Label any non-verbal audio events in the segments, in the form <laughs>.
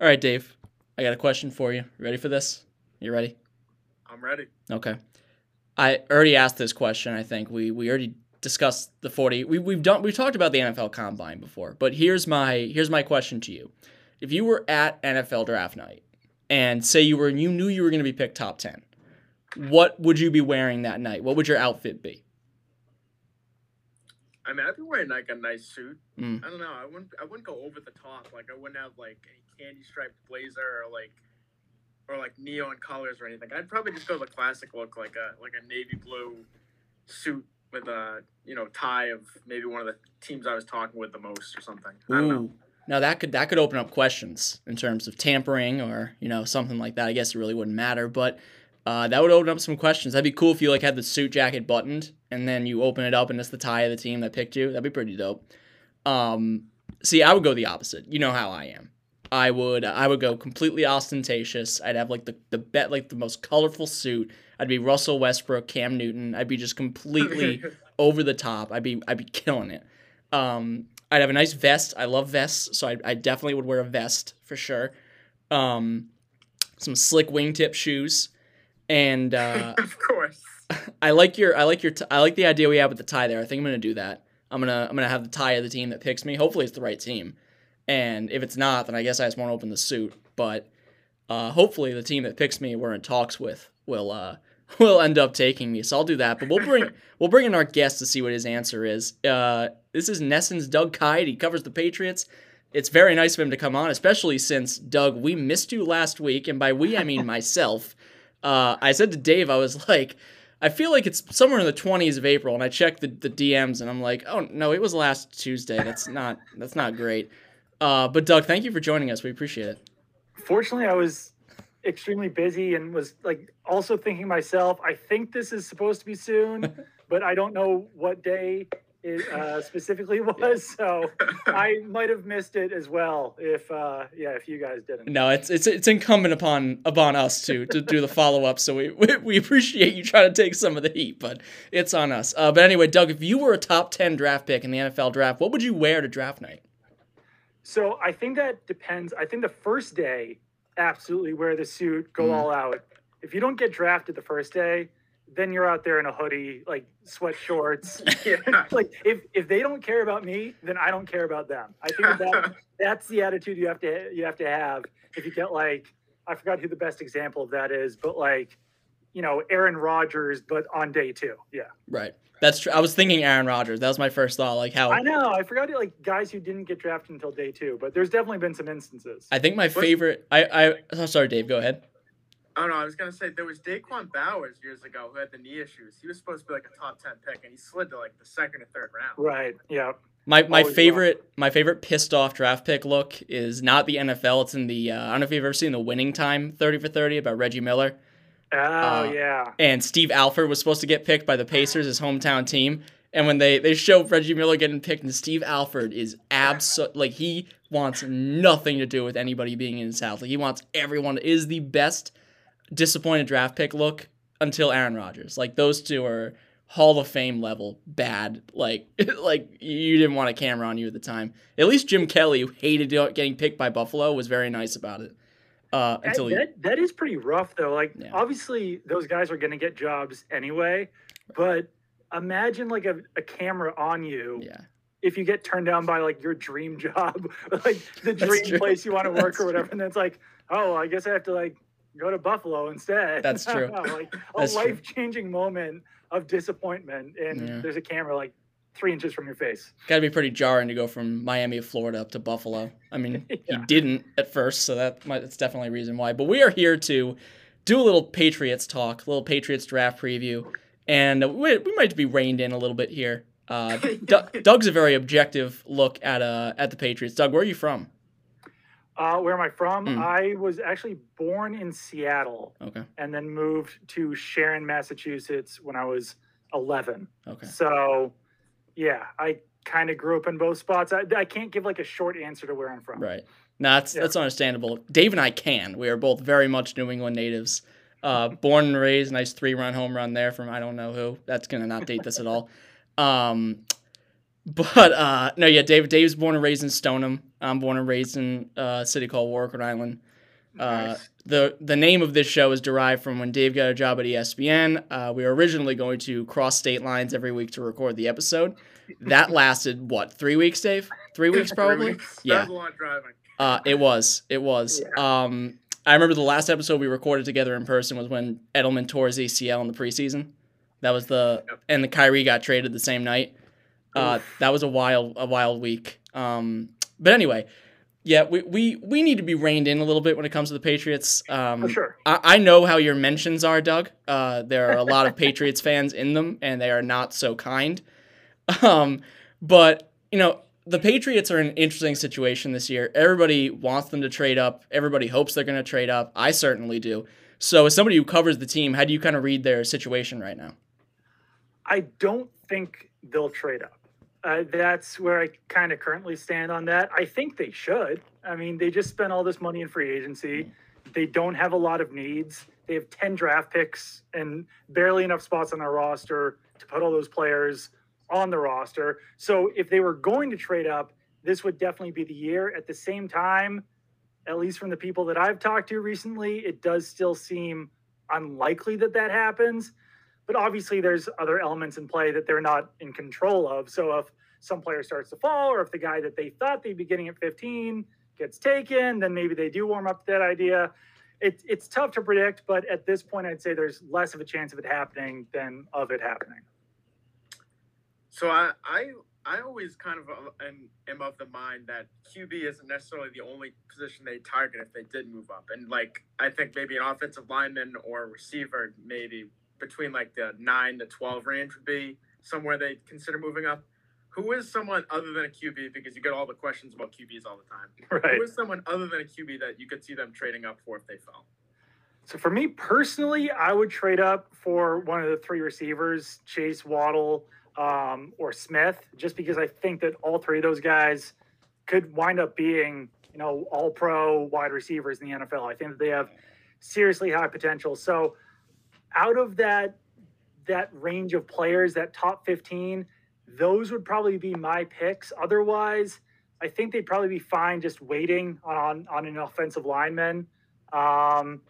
All right, Dave. I got a question for you. Ready for this? You ready? I'm ready. Okay. I already asked this question. I think we we already discussed the 40. We we've done we've talked about the NFL combine before. But here's my here's my question to you. If you were at NFL draft night and say you were you knew you were going to be picked top 10, what would you be wearing that night? What would your outfit be? I mean, I'd be wearing like a nice suit. Mm. I don't know. I wouldn't. I wouldn't go over the top. Like I wouldn't have like a candy striped blazer or like or like neon colors or anything. I'd probably just go the classic look, like a like a navy blue suit with a you know tie of maybe one of the teams I was talking with the most or something. I don't know. Ooh. Now that could that could open up questions in terms of tampering or you know something like that. I guess it really wouldn't matter, but uh, that would open up some questions. That'd be cool if you like had the suit jacket buttoned and then you open it up and it's the tie of the team that picked you. That'd be pretty dope. Um, see, I would go the opposite. You know how I am. I would I would go completely ostentatious. I'd have like the the bet like the most colorful suit. I'd be Russell Westbrook, Cam Newton. I'd be just completely <laughs> over the top. I'd be I'd be killing it. Um, I'd have a nice vest. I love vests, so I, I definitely would wear a vest for sure. Um, some slick wingtip shoes, and uh, <laughs> of course. <laughs> I like your I like your t- I like the idea we have with the tie there. I think I'm gonna do that. I'm gonna I'm gonna have the tie of the team that picks me. Hopefully it's the right team, and if it's not, then I guess I just won't open the suit. But uh, hopefully the team that picks me we're in talks with will uh, <laughs> will end up taking me. So I'll do that. But we'll bring <laughs> we'll bring in our guest to see what his answer is. Uh, this is NESN's Doug Kyed. He covers the Patriots. It's very nice of him to come on, especially since Doug, we missed you last week, and by we I mean <laughs> myself. Uh, I said to Dave, I was like, I feel like it's somewhere in the 20s of April, and I checked the, the DMs, and I'm like, oh no, it was last Tuesday. That's not that's not great. Uh, but Doug, thank you for joining us. We appreciate it. Fortunately, I was extremely busy and was like also thinking myself, I think this is supposed to be soon, <laughs> but I don't know what day it uh, specifically <laughs> was. So I might have missed it as well if uh, yeah, if you guys didn't. No, it's it's it's incumbent upon upon us to to do the follow up. So we, we we appreciate you trying to take some of the heat, but it's on us. Uh, but anyway, Doug, if you were a top ten draft pick in the NFL draft, what would you wear to draft night? So I think that depends. I think the first day, absolutely wear the suit, go Mm. all out. If you don't get drafted the first day, then you're out there in a hoodie, like sweat shorts. <laughs> yeah. <laughs> like if if they don't care about me, then I don't care about them. I think that, that <laughs> that's the attitude you have to you have to have. If you get like I forgot who the best example of that is, but like you know Aaron Rodgers, but on day two. Yeah, Right. That's true. I was thinking Aaron Rodgers. That was my first thought. Like how I know. I forgot it like guys who didn't get drafted until day two, but there's definitely been some instances. I think my favorite. I I. Oh, sorry, Dave. Go ahead. I don't know. I was gonna say there was Daquan Bowers years ago who had the knee issues. He was supposed to be like a top ten pick, and he slid to like the second or third round. Right. Yeah. My my Always favorite my favorite pissed off draft pick look is not the NFL. It's in the. Uh, I don't know if you've ever seen the Winning Time thirty for thirty about Reggie Miller. Oh Uh, yeah. and Steve Alford was supposed to get picked by the Pacers, his hometown team. And when they they show Reggie Miller getting picked, and Steve Alford is abso like he wants nothing to do with anybody being in his house. Like he wants everyone is the best disappointed draft pick look until Aaron Rodgers. Like those two are Hall of Fame level bad. Like <laughs> like you didn't want a camera on you at the time. At least Jim Kelly, who hated getting picked by Buffalo, was very nice about it. Uh, That, until that, that is pretty rough though. Like Yeah. obviously those guys are going to get jobs anyway, but imagine like a, a camera on you yeah. if you get turned down by like your dream <laughs> job, <laughs> like the dream place you want to work That's or whatever, and then it's like, oh, I guess I have to like go to Buffalo instead. That's true. <laughs> like a true. life changing moment of disappointment, and Yeah. there's a camera like three inches from your face. Got to be pretty jarring to go from Miami of Florida up to Buffalo. I mean, <laughs> he Yeah. didn't at first, so that might, that's definitely a reason why. But we are here to do a little Patriots talk, a little Patriots draft preview, and we, we might be reined in a little bit here. Uh, <laughs> Doug, Doug's a very objective look at uh at the Patriots. Doug, where are you from? Uh, where am I from? Mm. I was actually born in Seattle Okay, and then moved to Sharon, Massachusetts when I was 11. okay. So, yeah, I kind of grew up in both spots. I, I can't give like a short answer to where I'm from. Right. No, that's Yeah. that's understandable. Dave and I can. We are both very much New England natives. Uh, <laughs> born and raised, nice three run home run there from I don't know who. That's gonna not date this at all. Um, But uh, no, yeah, Dave. Dave's born and raised in Stoneham. I'm born and raised in uh, a city called Warwick, Rhode Island. Uh, Nice. the the name of this show is derived from when Dave got a job at ESPN. Uh, we were originally going to cross state lines every week to record the episode. That lasted what three weeks, Dave? Three weeks <laughs> Three probably. weeks. Yeah. That was a lot of driving. Uh, it was. It was. Um, I remember the last episode we recorded together in person was when Edelman tore his ACL in the preseason. That was the Yep. and the Kyrie got traded the same night. Uh, that was a wild a wild week. Um, but anyway, yeah, we, we we need to be reined in a little bit when it comes to the Patriots. Um, For sure. I, I know how your mentions are, Doug. Uh, there are a lot of <laughs> Patriots fans in them, and they are not so kind. Um, but you know, the Patriots are in an interesting situation this year. Everybody wants them to trade up. Everybody hopes they're going to trade up. I certainly do. So, as somebody who covers the team, how do you kind of read their situation right now? I don't think they'll trade up. Uh, that's where I kind of currently stand on that. I think they should. I mean, they just spent all this money in free agency. They don't have a lot of needs. They have 10 draft picks and barely enough spots on their roster to put all those players on the roster. So if they were going to trade up, this would definitely be the year. At the same time, at least from the people that I've talked to recently, it does still seem unlikely that that happens but obviously there's other elements in play that they're not in control of. So if some player starts to fall, or if the guy that they thought they'd be getting at 15 gets taken, then maybe they do warm up to that idea. It, it's tough to predict, but at this point, I'd say there's less of a chance of it happening than of it happening. So I, I, I always kind of uh, am, of the mind that QB isn't necessarily the only position they target if they did move up, and like I think maybe an offensive lineman or receiver, maybe between like the nine to twelve range would be somewhere they'd consider moving up. Who is someone other than a QB? Because you get all the questions about QBs all the time. <laughs> Right. Who is someone other than a QB that you could see them trading up for if they fell? So for me personally, I would trade up for one of the three receivers, Chase Waddle um, or Smith, just because I think that all three of those guys could wind up being, you know, all pro wide receivers in the NFL. I think that they have seriously high potential. So out of that that range of players, that top 15, those would probably be my picks. Otherwise, I think they'd probably be fine just waiting on on an offensive lineman. Um,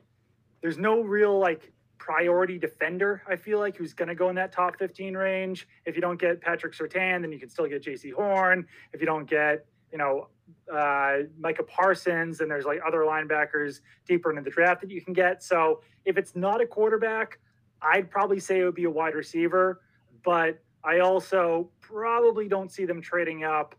there's no real like priority defender. I feel like who's going to go in that top 15 range. If you don't get Patrick Surtain, then you can still get Jaycee Horn. If you don't get you know uh, Micah Parsons, then there's like other linebackers deeper into the draft that you can get. So if it's not a quarterback, I'd probably say it would be a wide receiver. But I also probably don't see them trading up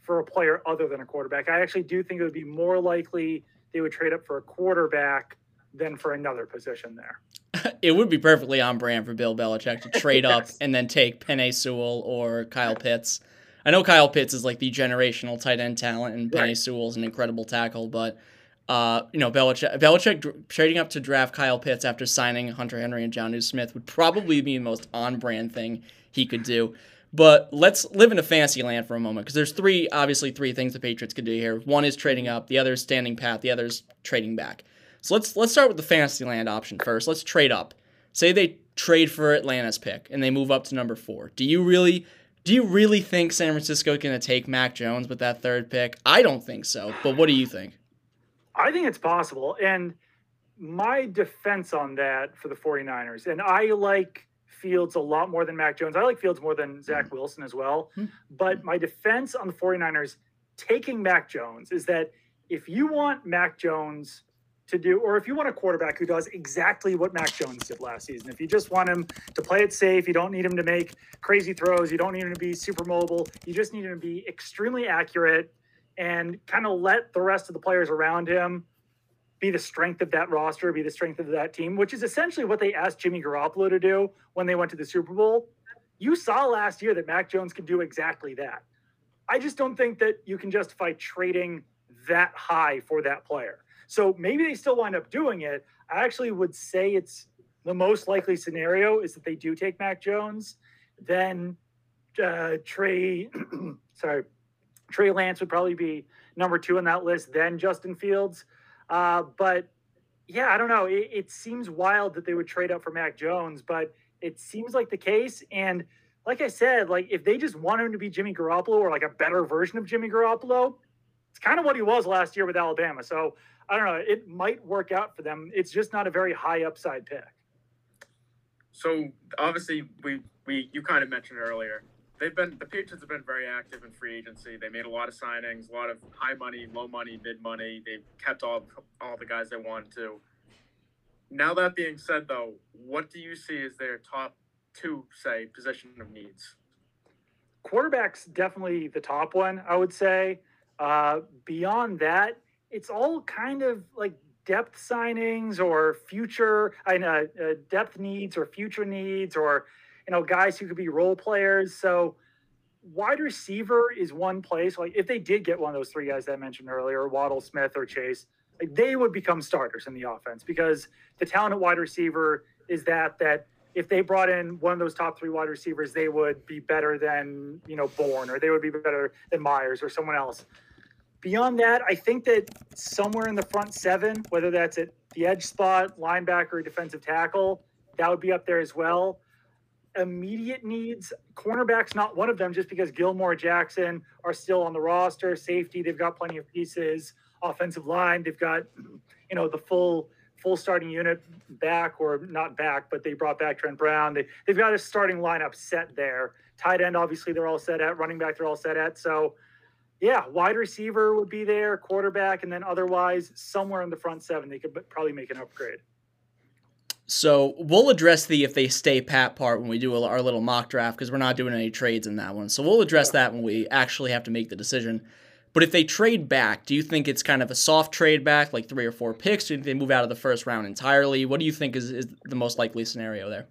for a player other than a quarterback. I actually do think it would be more likely they would trade up for a quarterback than for another position there. <laughs> It would be perfectly on brand for Bill Belichick to trade up <laughs> and then take Penei Sewell or Kyle Pitts. I know Kyle Pitts is like the generational tight end talent, and Penei Right. Sewell's an incredible tackle, but. Uh, you know, Belichick, Belichick trading up to draft Kyle Pitts after signing Hunter Henry and Jonnu Smith would probably be the most on-brand thing he could do. But let's live in a fantasy land for a moment because there's three, obviously, three things the Patriots could do here. One is trading up, the other is standing pat, the other is trading back. So let's let's start with the fantasy land option first. Let's trade up. Say they trade for Atlanta's pick and they move up to number four. Do you really do you really think San Francisco is going to take Mac Jones with that third pick? I don't think so. But what do you think? I think it's possible. And my defense on that for the 49ers, and I like Fields a lot more than Mac Jones. I like Fields more than Zach Wilson as well. Hmm. But my defense on the 49ers taking Mac Jones is that if you want Mac Jones to do, or if you want a quarterback who does exactly what Mac Jones did last season, if you just want him to play it safe, you don't need him to make crazy throws, you don't need him to be super mobile, you just need him to be extremely accurate and kind of let the rest of the players around him be the strength of that roster, be the strength of that team, which is essentially what they asked Jimmy Garoppolo to do when they went to the Super Bowl. You saw last year that Mac Jones can do exactly that. I just don't think that you can justify trading that high for that player. So maybe they still wind up doing it. I actually would say it's the most likely scenario is that they do take Mac Jones. Then uh, Trey, <clears throat> sorry, Trey Lance would probably be number two on that list. Then Justin Fields. Uh, but yeah, I don't know. It, it seems wild that they would trade up for Mac Jones, but it seems like the case. And like I said, like if they just want him to be Jimmy Garoppolo or like a better version of Jimmy Garoppolo, it's kind of what he was last year with Alabama. So I don't know. It might work out for them. It's just not a very high upside pick. So obviously, we we you kind of mentioned earlier they've been the Patriots have been very active in free agency. They made a lot of signings, a lot of high money, low money, mid money. They've kept all all the guys they wanted to. Now that being said, though, what do you see as their top two, say, position of needs? Quarterback's definitely the top one, I would say. Uh, beyond that, it's all kind of like depth signings or future I know, uh, depth needs or future needs or you know, guys who could be role players. So wide receiver is one place. Like if they did get one of those three guys that I mentioned earlier, Waddle, Smith, or Chase, like they would become starters in the offense because the talent at wide receiver is that that if they brought in one of those top three wide receivers, they would be better than you know Bourne or they would be better than Meyers or someone else. Beyond that, I think that somewhere in the front seven, whether that's at the edge spot, linebacker, defensive tackle, that would be up there as well immediate needs. Cornerback's not one of them just because Gilmore Jackson are still on the roster. Safety, they've got plenty of pieces. Offensive line, they've got, you know, the full full starting unit back or not back, but they brought back Trent Brown. They, they've got a starting lineup set there. Tight end, obviously, they're all set at. Running back, they're all set at. So, yeah, wide receiver would be there, quarterback, and then otherwise, somewhere in the front seven, they could probably make an upgrade. So we'll address the if they stay pat part when we do our little mock draft because we're not doing any trades in that one. So we'll address that when we actually have to make the decision. But if they trade back, do you think it's kind of a soft trade back, like three or four picks? Do you think they move out of the first round entirely? What do you think is, is the most likely scenario there?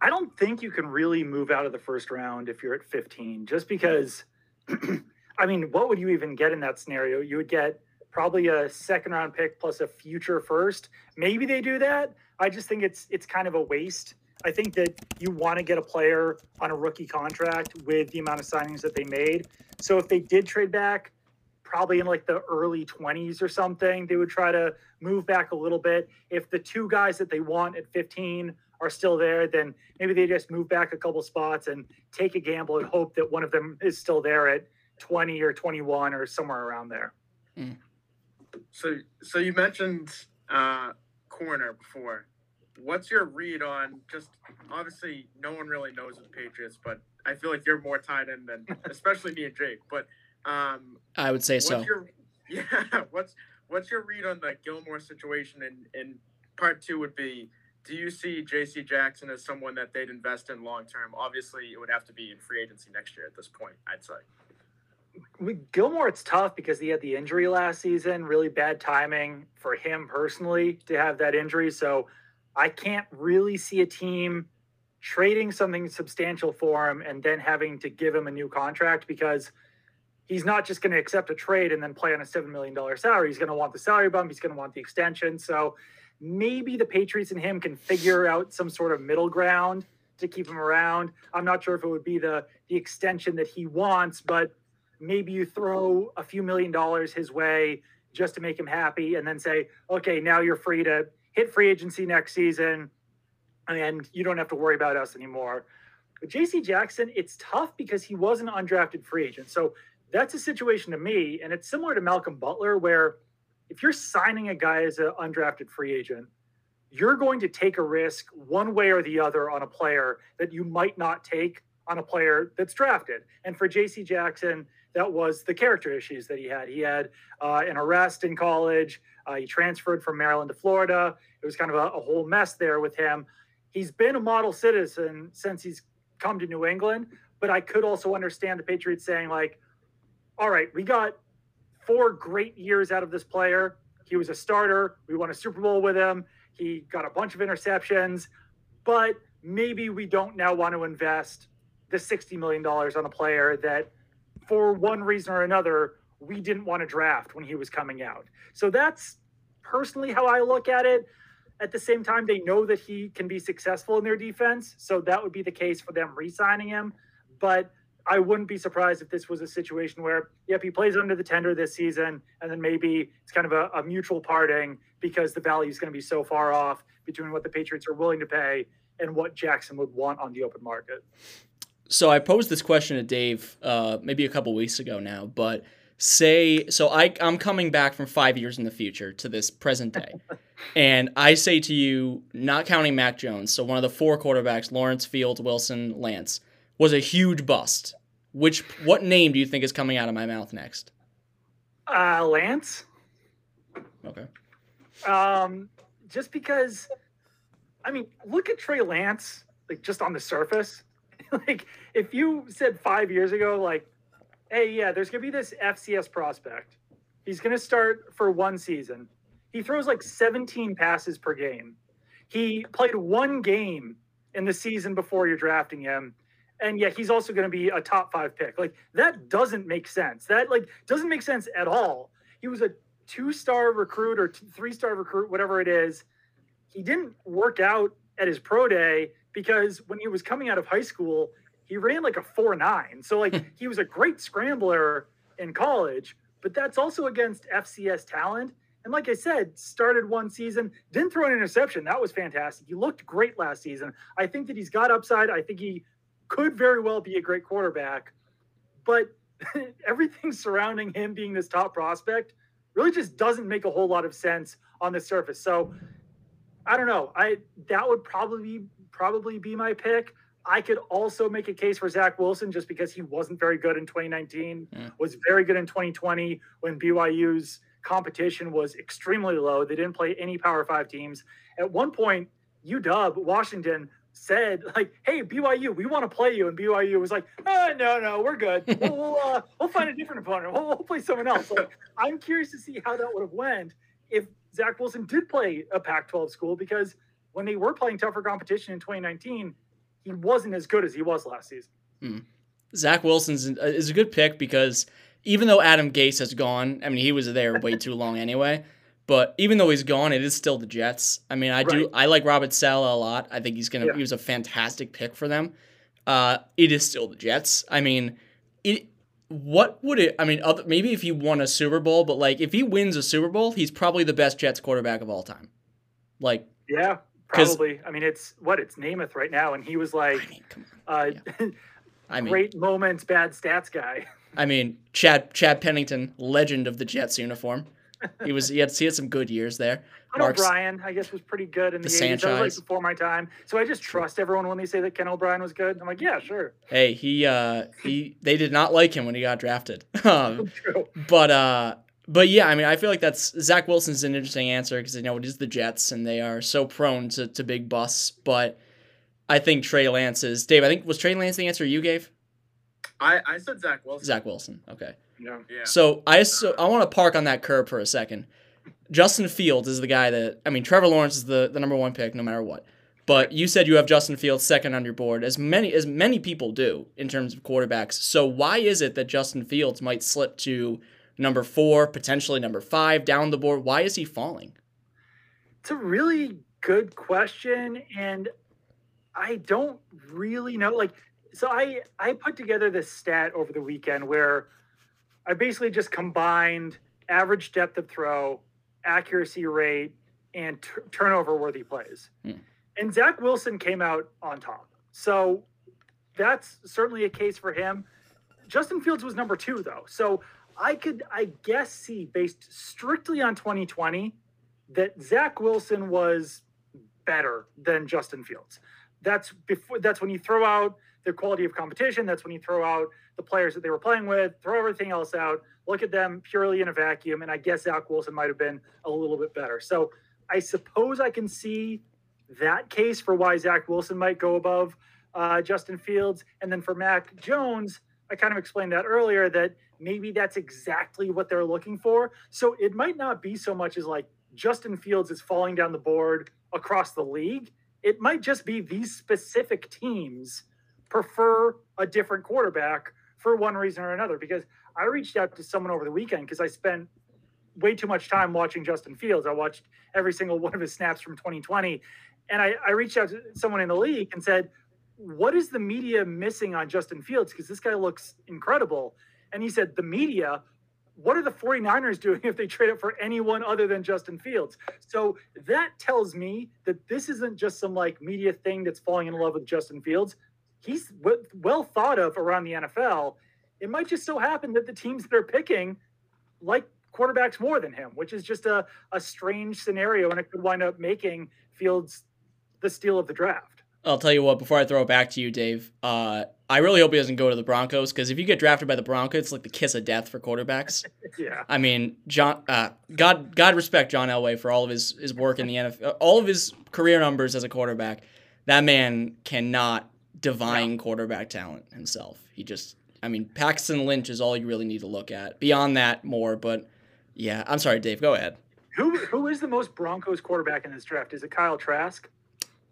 I don't think you can really move out of the first round if you're at 15, just because, <clears throat> I mean, what would you even get in that scenario? You would get probably a second round pick plus a future first. Maybe they do that. I just think it's it's kind of a waste. I think that you want to get a player on a rookie contract with the amount of signings that they made. So if they did trade back, probably in like the early 20s or something, they would try to move back a little bit. If the two guys that they want at 15 are still there, then maybe they just move back a couple spots and take a gamble and hope that one of them is still there at 20 or 21 or somewhere around there. Mm. So, so you mentioned uh, corner before. What's your read on just obviously no one really knows the Patriots, but I feel like you're more tied in than <laughs> especially me and Jake. But um, I would say so. Your, <laughs> yeah, what's what's your read on the Gilmore situation? And and part two would be, do you see J.C. Jackson as someone that they'd invest in long term? Obviously, it would have to be in free agency next year at this point. I'd say with Gilmore, it's tough because he had the injury last season. Really bad timing for him personally to have that injury. So I can't really see a team trading something substantial for him and then having to give him a new contract because he's not just going to accept a trade and then play on a $7 million salary. He's going to want the salary bump, he's going to want the extension. So maybe the Patriots and him can figure out some sort of middle ground to keep him around. I'm not sure if it would be the the extension that he wants, but maybe you throw a few million dollars his way just to make him happy and then say, okay, now you're free to hit free agency next season and you don't have to worry about us anymore. But JC Jackson, it's tough because he was an undrafted free agent. So that's a situation to me. And it's similar to Malcolm Butler, where if you're signing a guy as an undrafted free agent, you're going to take a risk one way or the other on a player that you might not take on a player that's drafted. And for JC Jackson, that was the character issues that he had. He had uh, an arrest in college. Uh, he transferred from Maryland to Florida. It was kind of a, a, whole mess there with him. He's been a model citizen since he's come to New England, but I could also understand the Patriots saying, like, all right, we got four great years out of this player. He was a starter. We won a Super Bowl with him. He got a bunch of interceptions, but maybe we don't now want to invest the $60 million on a player that – for one reason or another, we didn't want to draft when he was coming out. So that's personally how I look at it. At the same time, they know that he can be successful in their defense. So that would be the case for them re signing him. But I wouldn't be surprised if this was a situation where, yep, he plays under the tender this season, and then maybe it's kind of a, a mutual parting because the value is going to be so far off between what the Patriots are willing to pay and what Jackson would want on the open market. So I posed this question to Dave uh, maybe a couple weeks ago now, but say so I I'm coming back from five years in the future to this present day, <laughs> and I say to you, not counting Mac Jones, so one of the four quarterbacks, Lawrence, Fields, Wilson, Lance, was a huge bust. Which what name do you think is coming out of my mouth next? Uh, Lance. Okay. Um, just because, I mean, look at Trey Lance, like just on the surface. <laughs> like, if you said five years ago, like, hey, yeah, there's gonna be this FCS prospect. He's gonna start for one season. He throws like 17 passes per game. He played one game in the season before you're drafting him. And yet he's also going to be a top five pick. Like that doesn't make sense. That like doesn't make sense at all. He was a two star recruit or three star recruit, whatever it is. He didn't work out at his pro day because when he was coming out of high school, he ran like a four nine. So like <laughs> he was a great scrambler in college, but that's also against FCS talent. And like I said, started one season, didn't throw an interception. That was fantastic. He looked great last season. I think that he's got upside. I think he could very well be a great quarterback, but <laughs> everything surrounding him being this top prospect really just doesn't make a whole lot of sense on the surface. So I don't know. I that would probably probably be my pick. I could also make a case for Zach Wilson just because he wasn't very good in 2019, yeah. was very good in 2020 when BYU's competition was extremely low. They didn't play any Power Five teams. At one point, UW, Washington, said like, "Hey BYU, we want to play you," and BYU was like, "Oh no, no, we're good. <laughs> We'll we'll, uh, we'll find a different opponent. We'll, we'll play someone else." Like, I'm curious to see how that would have went if Zach Wilson did play a Pac-12 school because when they were playing tougher competition in 2019, he wasn't as good as he was last season. Hmm. Zach Wilson's is a good pick because even though Adam Gase has gone, I mean he was there way <laughs> too long anyway. But even though he's gone, it is still the Jets. I mean, I right. do I like Robert Saleh a lot. I think he's gonna yeah. he was a fantastic pick for them. Uh, it is still the Jets. I mean, it. What would it? I mean, other, maybe if he won a Super Bowl, but like if he wins a Super Bowl, he's probably the best Jets quarterback of all time. Like, yeah, probably. I mean, it's what it's Namath right now, and he was like, I mean, uh, yeah. <laughs> I mean, great moments, bad stats guy. I mean, Chad Chad Pennington, legend of the Jets uniform he was he had he had some good years there. Ken Mark's, O'Brien, I guess, was pretty good in the, the 80s. That was like before my time. So I just trust everyone when they say that Ken O'Brien was good. I'm like, yeah, sure. Hey, he uh he they did not like him when he got drafted. <laughs> um, <laughs> True. But uh but yeah, I mean, I feel like that's Zach Wilson's an interesting answer because you know it is the Jets and they are so prone to, to big busts. But I think Trey Lance is Dave. I think was Trey Lance the answer you gave? I I said Zach Wilson. Zach Wilson. Okay. Yeah. So I so I want to park on that curb for a second. Justin Fields is the guy that I mean. Trevor Lawrence is the, the number one pick, no matter what. But you said you have Justin Fields second on your board, as many as many people do in terms of quarterbacks. So why is it that Justin Fields might slip to number four, potentially number five down the board? Why is he falling? It's a really good question, and I don't really know. Like, so I I put together this stat over the weekend where I basically just combined average depth of throw, accuracy rate, and t- turnover worthy plays. Mm. And Zach Wilson came out on top. So that's certainly a case for him. Justin Fields was number two, though. So I could, I guess, see based strictly on 2020 that Zach Wilson was better than Justin Fields. That's before. That's when you throw out the quality of competition. That's when you throw out the players that they were playing with, throw everything else out, look at them purely in a vacuum. And I guess Zach Wilson might have been a little bit better. So I suppose I can see that case for why Zach Wilson might go above uh, Justin Fields. And then for Mac Jones, I kind of explained that earlier that maybe that's exactly what they're looking for. So it might not be so much as like Justin Fields is falling down the board across the league. It might just be these specific teams prefer a different quarterback for one reason or another. Because I reached out to someone over the weekend because I spent way too much time watching Justin Fields. I watched every single one of his snaps from 2020. And I, I reached out to someone in the league and said, What is the media missing on Justin Fields? Because this guy looks incredible. And he said, The media, what are the 49ers doing if they trade up for anyone other than Justin Fields? So that tells me that this isn't just some like media thing that's falling in love with Justin Fields he's w- well thought of around the NFL. It might just so happen that the teams that are picking like quarterbacks more than him, which is just a, a strange scenario, and it could wind up making Fields the steal of the draft. I'll tell you what, before I throw it back to you, Dave, uh, I really hope he doesn't go to the Broncos because if you get drafted by the Broncos, it's like the kiss of death for quarterbacks. <laughs> Yeah. I mean, John, uh, God, God respect John Elway for all of his, his work in the NFL, all of his career numbers as a quarterback. That man cannot divine quarterback talent himself. He just, I mean, Paxton Lynch is all you really need to look at. Beyond that, more. But yeah, I'm sorry, Dave. Go ahead. Who who is the most Broncos quarterback in this draft? Is it Kyle Trask?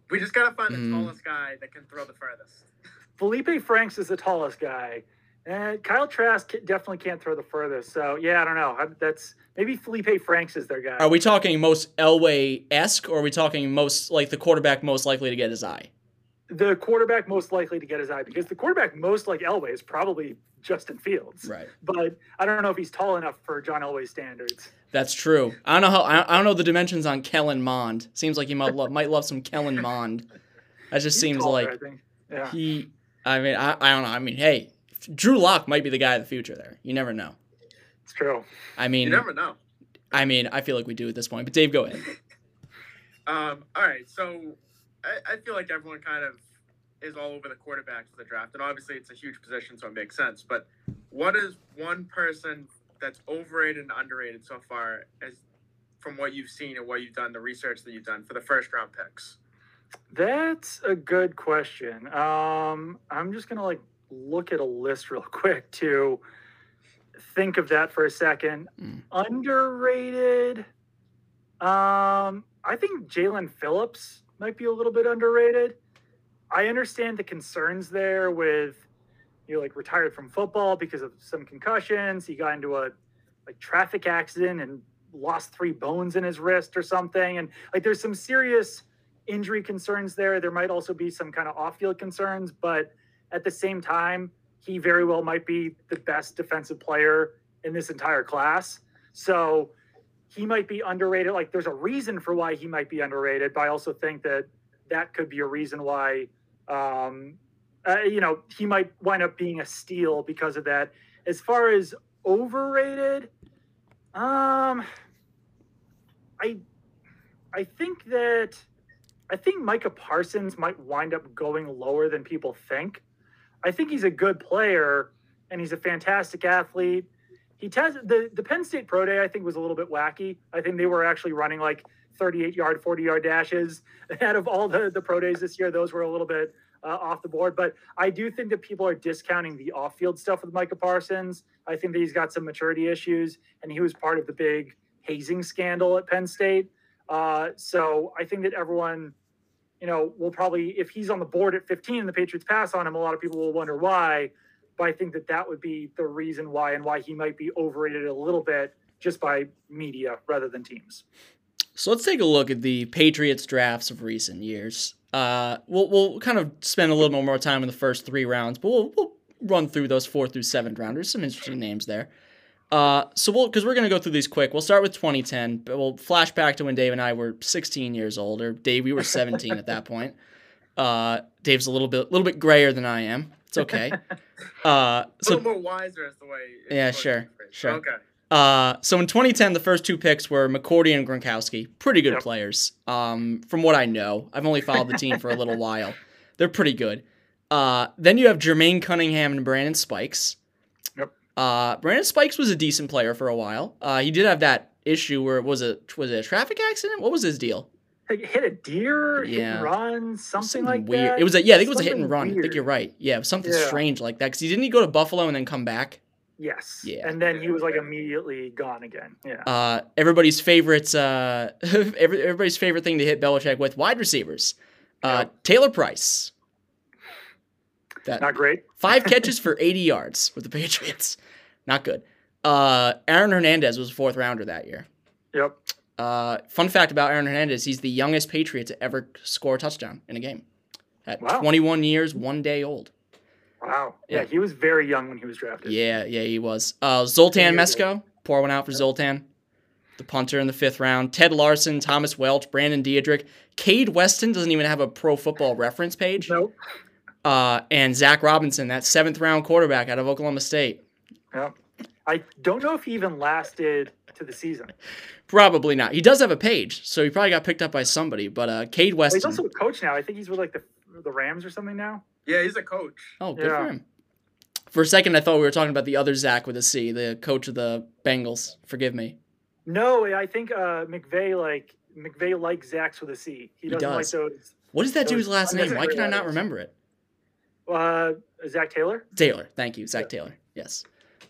We just gotta find the Mm. tallest guy that can throw the furthest. <laughs> Felipe Franks is the tallest guy, and Kyle Trask definitely can't throw the furthest. So yeah, I don't know. I- That's maybe Felipe Franks is their guy. Are we talking most Elway esque, or are we talking most like the quarterback most likely to get his eye? the quarterback most likely to get his eye because the quarterback most like Elway is probably Justin Fields. Right. But I don't know if he's tall enough for John Elway standards. That's true. I don't know how. I I don't know the dimensions on Kellen Mond. Seems like he might love might love some Kellen Mond. That just He's seems taller, I like think. Yeah. he. I mean, I, I don't know. I mean, hey, Drew Lock might be the guy of the future. There, you never know. It's true. I mean, You never know. I mean, I feel like we do at this point. But Dave, go ahead. <laughs> Um, all right, so I, I feel like everyone kind of is all over the quarterbacks for the draft, and obviously it's a huge position, so it makes sense. But what is one person that's overrated and underrated so far, as from what you've seen and what you've done, the research that you've done for the first round picks? That's a good question. Um, I'm just gonna like look at a list <laughs> real quick to think of that for a second. Mm. Underrated. Um, I think Jaelan Phillips might be a little bit underrated. I understand the concerns there with you know, like retired from football because of some concussions. He got into a like traffic accident and lost three bones in his wrist or something. And like there's some serious injury concerns there. There might also be some kind of off-field concerns, but at the same time, he very well might be the best defensive player in this entire class. So he might be underrated. Like there's a reason for why he might be underrated, but I also think that that could be a reason why um, uh, you know, he might wind up being a steal because of that. As far as overrated, um, I, I think that, I think Micah Parsons might wind up going lower than people think. I think he's a good player and he's a fantastic athlete. He test the the Penn State Pro Day. I think was a little bit wacky. I think they were actually running like 38 yard, 40 yard dashes. Out of all the the pro days this year, those were a little bit uh, off the board. But I do think that people are discounting the off field stuff with Micah Parsons. I think that he's got some maturity issues, and he was part of the big hazing scandal at Penn State. Uh, so I think that everyone, you know, will probably, if he's on the board at 15 and the Patriots pass on him, a lot of people will wonder why. But I think that that would be the reason why and why he might be overrated a little bit just by media rather than teams. So let's take a look at the Patriots drafts of recent years. Uh, we'll we'll kind of spend a little bit more time in the first three rounds, but we'll, we'll run through those four through seven rounders. Some interesting names there. Uh, so we'll because we're gonna go through these quick. We'll start with 2010, but we'll flash back to when Dave and I were 16 years old, or Dave, we were 17 at that point. Uh, Dave's a little bit little bit grayer than I am. It's okay. <laughs> Uh, A so little more wiser as the way. Yeah, sure, sure. Okay. Uh, so in 2010, the first two picks were McCourty and Gronkowski. Pretty good Yep. players. Um, from what I know, I've only followed the team for a little while. <laughs> They're pretty good. Uh, then you have Jermaine Cunningham and Brandon Spikes. Yep. Uh, Brandon Spikes was a decent player for a while. Uh, he did have that issue where it was a was it a traffic accident? What was his deal? Hit a deer, hit Yeah. and run, something, like weird. that. It was a yeah, I think it was a hit and run. I think you're right. Yeah, something Yeah. strange like that. Because he didn't he go to Buffalo and then come back. Yes. Yeah. And then he was like immediately gone again. Yeah. Uh, everybody's favorite, uh, <laughs> every, everybody's favorite thing to hit Belichick with wide receivers. Uh, Yep. Taylor Price. That Not great. five <laughs> catches for 80 yards with the Patriots. Not good. Uh, Aaron Hernandez was a fourth rounder that year. Yep. Uh, fun fact about Aaron Hernandez: he's the youngest Patriot to ever score a touchdown in a game. At Wow. 21 years, one day old. Wow. Yeah. Yeah. he was very young when he was drafted. Yeah, yeah, he was. Uh, Zoltan Mesko, pour one out for Zoltan. The punter in the fifth round. Ted Larsen, Thomas Welch, Brandon Deaderick. Kade Weston doesn't even have a pro football reference page. Nope. Uh, and Zac Robinson, that seventh round quarterback out of Oklahoma State. Yeah. I don't know if he even lasted to the season. Probably not. He does have a page, so he probably got picked up by somebody. But uh, Cade Well, he's also a coach now. I think he's with like the the Rams or something now. Yeah, he's a coach. oh, good Yeah. for him. For a second, I thought we were talking about the other Zach with a C, the coach of the Bengals. Forgive me. No, I think uh, McVay like McVay likes Zach's with a C. He He doesn't like does. those. What is that Those dude's last name? Why can I not remember it? Uh, Zac Taylor. Taylor. Thank you, Zach Yeah. Taylor. Yes.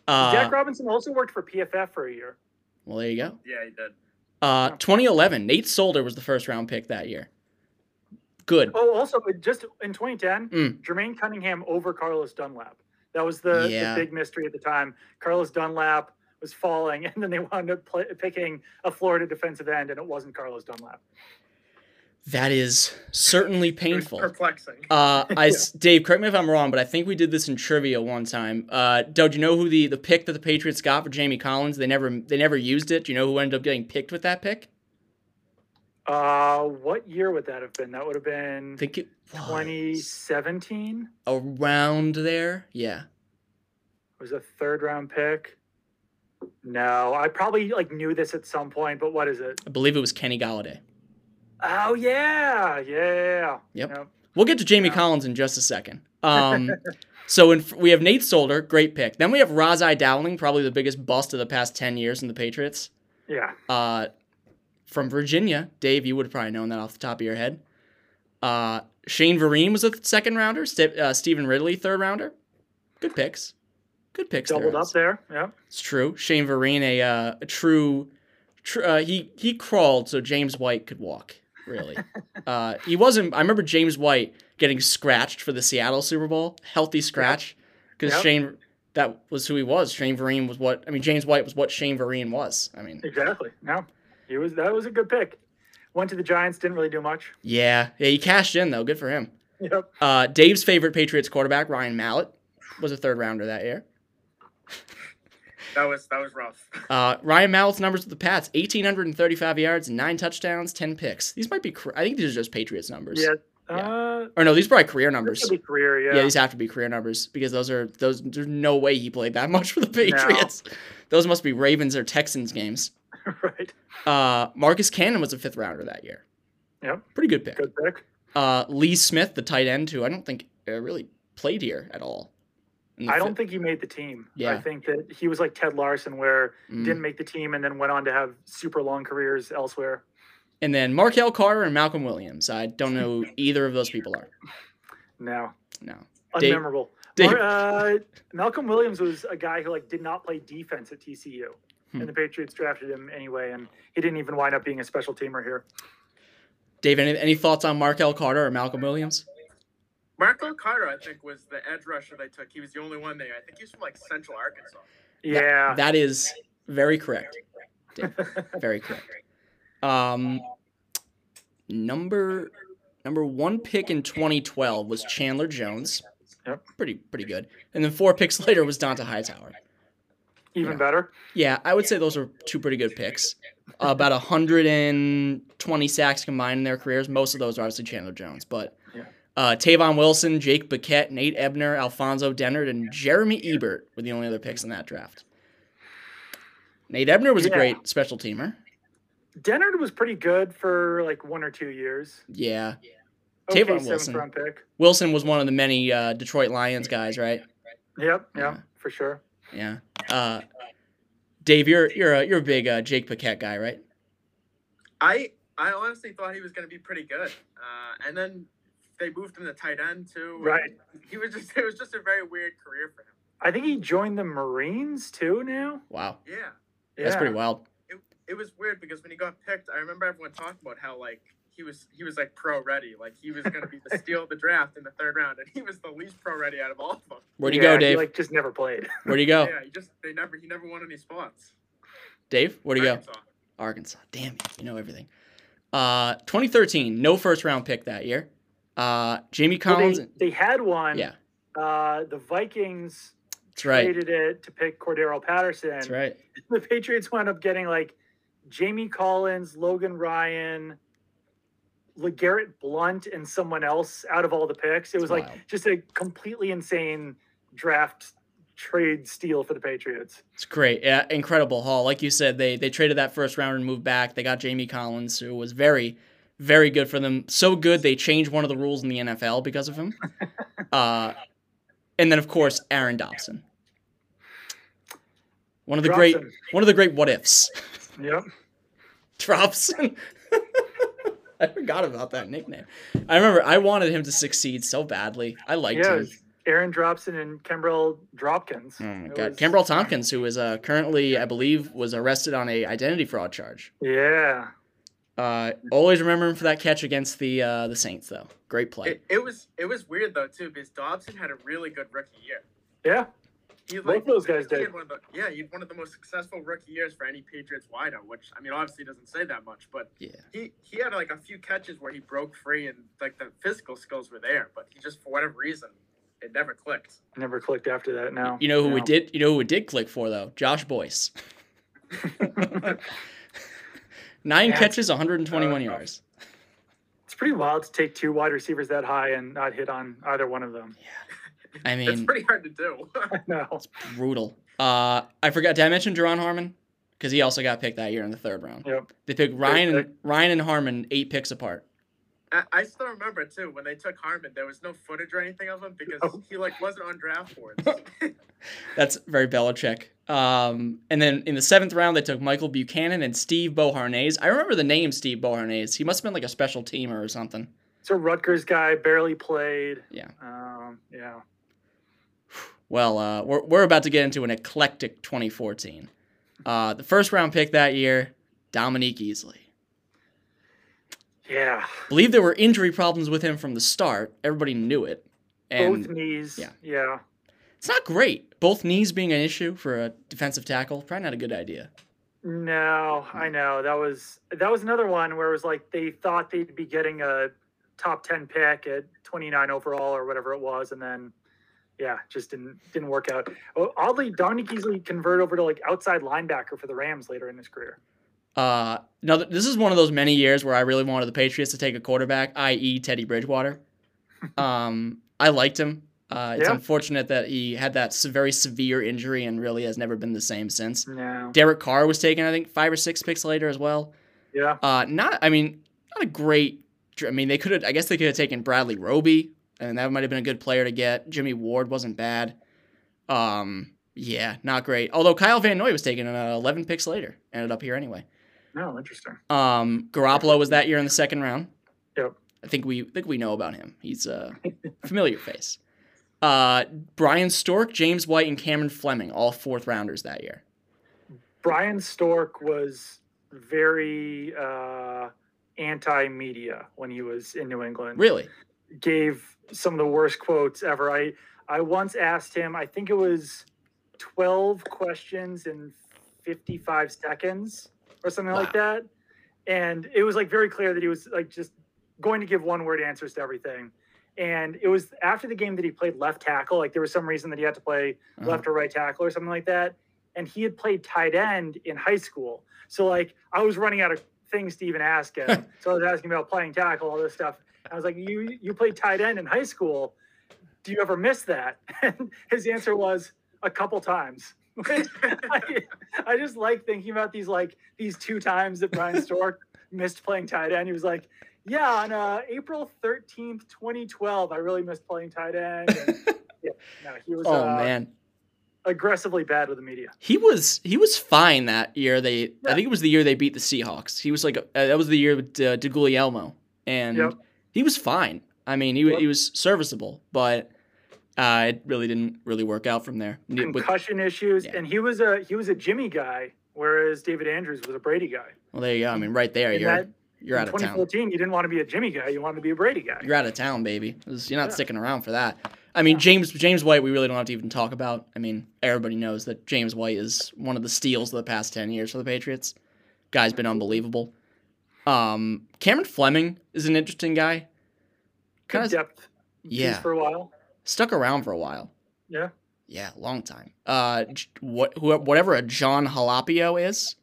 Uh, Jack Robinson also worked for PFF for a year. well, there you go. Yeah, he did. Uh, 2011, Nate Solder was the first round pick that year. Good. Oh, also just in 2010, Mm. Jermaine Cunningham over Carlos Dunlap. That was the, Yeah. the big mystery at the time. Carlos Dunlap was falling, <laughs> and then they wound up picking a Florida defensive end, and it wasn't Carlos Dunlap. That is certainly painful. perplexing. Uh, <laughs> I s- Dave, correct me if I'm wrong, but I think we did this in trivia one time. Uh, Doug, do you know who the, the pick that the Patriots got for Jamie Collins? They never they never used it. Do you know who ended up getting picked with that pick? Uh, what year would that have been? That would have been I think it was 2017. around there. Yeah. It was a third round pick. No, I probably like knew this at some point, but what is it? I believe it was Kenny Golladay. Oh yeah, yeah. Yep. We'll get to Jamie Yeah. Collins in just a second. <laughs> Um, so in, we have Nate Solder, great pick. Then we have Ras-I Dowling, probably the biggest bust of the past 10 years in the Patriots. Yeah. Uh, from Virginia. Dave, you would have probably known that off the top of your head. Uh, Shane Vereen was a second rounder. St- uh, Stevan Ridley, third rounder. Good picks. Good picks. Doubled I'd up there. Yeah. It's true. Shane Vereen, a, uh, a true, tr- uh, he he crawled so James White could walk. Really, <laughs> uh, he wasn't. I remember James White getting scratched for the Seattle Super Bowl, healthy scratch, because Yep. Shane that was who he was. Shane Vereen was what I mean. James White was what Shane Vereen was. I mean, Exactly. No, he was. That was a good pick. Went to the Giants. Didn't really do much. yeah, yeah. He cashed in though. Good for him. Yep. Uh, Dave's favorite Patriots quarterback, Ryan Mallett, was a third rounder that year. <laughs> That was that was rough. <laughs> Uh, Ryan Mallett's numbers with the Pats: eighteen hundred and thirty-five yards, nine touchdowns, ten picks. These might be. Car- I think these are just Patriots numbers. Yeah. Yeah. Uh, Or no, these are probably career numbers. be career. Yeah. Yeah. these have to be career numbers because those are those. There's no way he played that <laughs> much for the Patriots. Those must be Ravens or Texans games. <laughs> right. Uh, Marcus Cannon was a fifth rounder that year. Yeah. Pretty good pick. Good pick. Uh, Lee Smith, the tight end, who I don't think uh, really played here at all. I don't fifth- think he made the team. Yeah. I think that he was like Ted Larsen, where Mm. didn't make the team and then went on to have super long careers elsewhere. And then Markel Carter and Malcolm Williams. I don't know who either of those people are. No. No. Unmemorable. Dave- uh, Malcolm Williams was a guy who like did not play defense at TCU, Hmm. and the Patriots drafted him anyway, and he didn't even wind up being a special teamer here. Dave, any, any thoughts on Markel Carter or Malcolm Williams? Marco Carter, I think, was the edge rusher they took. He was the only one there. I think he's from like Central Arkansas. Yeah. That is very correct. Dave. <laughs> Very correct. Um, number number one pick in 2012 was Chandler Jones. Yep. Pretty pretty good. And then four picks <laughs> later was Donta Hightower. Even yeah. better. Yeah, I would say those are two pretty good picks. about 120 sacks combined in their careers. Most of those are obviously Chandler Jones, but Yeah. uh, Tavon Wilson, Jake Bequette, Nate Ebner, Alfonso Dennard, and Jeremy Ebert were the only other picks in that draft. Nate Ebner was a great special teamer. Dennard was pretty good for like one or two years. Yeah. Okay, Tavon Wilson. pick. Wilson was one of the many uh, Detroit Lions guys, right? Yep. Yeah. Yeah. For sure. Yeah. Uh, Dave, you're you're a you're a big uh, Jake Bequette guy, right? I I honestly thought he was going to be pretty good, uh, and then they moved him to tight end too. Right. He was just <laughs> it was just a very weird career for him. I think he joined the Marines too now. Wow, Yeah. Yeah. that's pretty wild. It, It was weird because when he got picked, I remember everyone talking about how like he was he was like pro ready, like he was going to be the steal of the draft in the third round, and he was the least pro ready out of all of them. Where'd you Yeah, go, Dave? He like just never played. <laughs> Where'd you go, Yeah, he just they never he never won any spots. Dave? Where'd you go? Arkansas. Arkansas. Damn you, you know everything. Uh, 2013, no first round pick that year. Uh, Jamie Well, Collins. they, they had one. yeah, Uh, the Vikings that's right. traded it to pick Cordarrelle Patterson. That's right. <laughs> The Patriots wound up getting like Jamie Collins, Logan Ryan, LeGarrette Blount and someone else out of all the picks. It was like wild. just a completely insane draft trade steal for the Patriots. It's great. Yeah, incredible haul. Like you said, they they traded that first round and moved back. They got Jamie Collins, who was very, very good for them. So good they changed one of the rules in the NFL because of him. <laughs> uh, and then of course Aaron Dobson. One of the great one of the great what ifs. Yep. <laughs> Dropson. <laughs> <laughs> I forgot about that nickname. I remember I wanted him to succeed so badly. I liked Yeah, it him. was Aaron Dropson and Kembrell Dropkins. Oh my It god, was- Kenbrell Thompkins, who is uh, currently, I believe, was arrested on a identity fraud charge. Yeah. Uh, always remember him for that catch against the uh, the Saints, though. Great play. It, it was it was weird though too because Dobson had a really good rookie year. Yeah. He, Both those guys he did. one of the, yeah, he had one of the most successful rookie years for any Patriots wideout, which I mean obviously doesn't say that much, but Yeah. he he had like a few catches where he broke free and like the physical skills were there, but he just for whatever reason it never clicked. Never clicked after that. Now You know who we No. did? You know who it did click for though? Josh Boyce. <laughs> Nine Yeah, catches, 121 uh, yards. It's pretty wild to take two wide receivers that high and not hit on either one of them. I <laughs> mean, it's pretty hard to do. <laughs> No. It's brutal. Uh, I forgot. Did I mention Duron Harmon? Because he also got picked that year in the third round. Yep. They picked Ryan and Ryan and Harmon eight picks apart. I, I still remember too when they took Harmon, there was no footage or anything of him because Oh. he like wasn't on draft boards. <laughs> That's very Belichick. Um, and then in the seventh round, they took Michael Buchanan and Steve Beauharnais. I remember the name Steve Beauharnais. He must have been like a special teamer or something. It's a Rutgers guy, barely played. Yeah. Um, yeah. Well, uh, we're, we're about to get into an eclectic 2014. Uh, the first round pick that year, Dominique Easley. Yeah. Believe there were injury problems with him from the start. Everybody knew it. And Both knees. yeah. Yeah. it's not great. Both knees being an issue for a defensive tackle, probably not a good idea. No, I know. That was that was another one where it was like they thought they'd be getting a top 10 pick at 29 overall or whatever it was and then yeah, just didn't didn't work out. Oh, oddly, Dominique Easley converted over to like outside linebacker for the Rams later in his career. Uh, no, th- this is one of those many years where I really wanted the Patriots to take a quarterback, i.e., Teddy Bridgewater. <laughs> um, I liked him. Uh, it's Yeah. unfortunate that he had that very severe injury and really has never been the same since. No. Derek Carr was taken, I think, five or six picks later as well. Yeah. Uh, not, I mean, not a great. I mean, they could have. I guess they could have taken Bradley Roby, and that might have been a good player to get. Jimmy Ward wasn't bad. Um, yeah, not great. Although Kyle Van Noy was taken uh, 11 picks later, ended up here anyway. No, interesting. Um, Garoppolo was that year in the second round. Yep. I think we think we know about him. He's a familiar face. Uh, Bryan Stork, James White, and Cameron Fleming, all fourth rounders that year. Bryan Stork was very uh, anti-media when he was in New England. Really? Gave some of the worst quotes ever. I I once asked him. I think it was twelve questions in fifty-five seconds or something like that, and it was like very clear that he was like just going to give one-word answers to everything. And it was after the game that he played left tackle. Like there was some reason that he had to play Uh-huh. left or right tackle or something like that. And he had played tight end in high school. So like I was running out of things to even ask him. <laughs> so I was asking about playing tackle, all this stuff. I was like, You you played tight end in high school. Do you ever miss that? <laughs> And his answer was a couple times. <laughs> I, I just like thinking about these like these two times that Bryan <laughs> Stork missed playing tight end. He was like, Yeah, on uh, April 13th, 2012, I really missed playing tight end. And, yeah, no, he was Oh uh, man, aggressively bad with the media. he was he was fine that year. They I think it was the year they beat the Seahawks. He was like uh, that was the year with uh, DeGuglielmo, and Yep. He was fine. I mean, he he was serviceable, but uh, it really didn't really work out from there. Ne- with- concussion issues, Yeah. and he was a he was a Jimmy guy, whereas David Andrews was a Brady guy. well, there you go. I mean, right there, And you're that, you're in out of town. 2014, you didn't want to be a Jimmy guy, you wanted to be a Brady guy. You're out of town, baby. You're not Yeah. sticking around for that. I mean, James James White, we really don't have to even talk about. I mean, everybody knows that James White is one of the steals of the past ten years for the Patriots. Guy's been unbelievable. Um, Cameron Fleming is an interesting guy. Good Kind of depth. yeah. piece for a while. stuck around for a while. Yeah. Yeah, long time. Uh, j- what who, whatever a Jon Halapio is,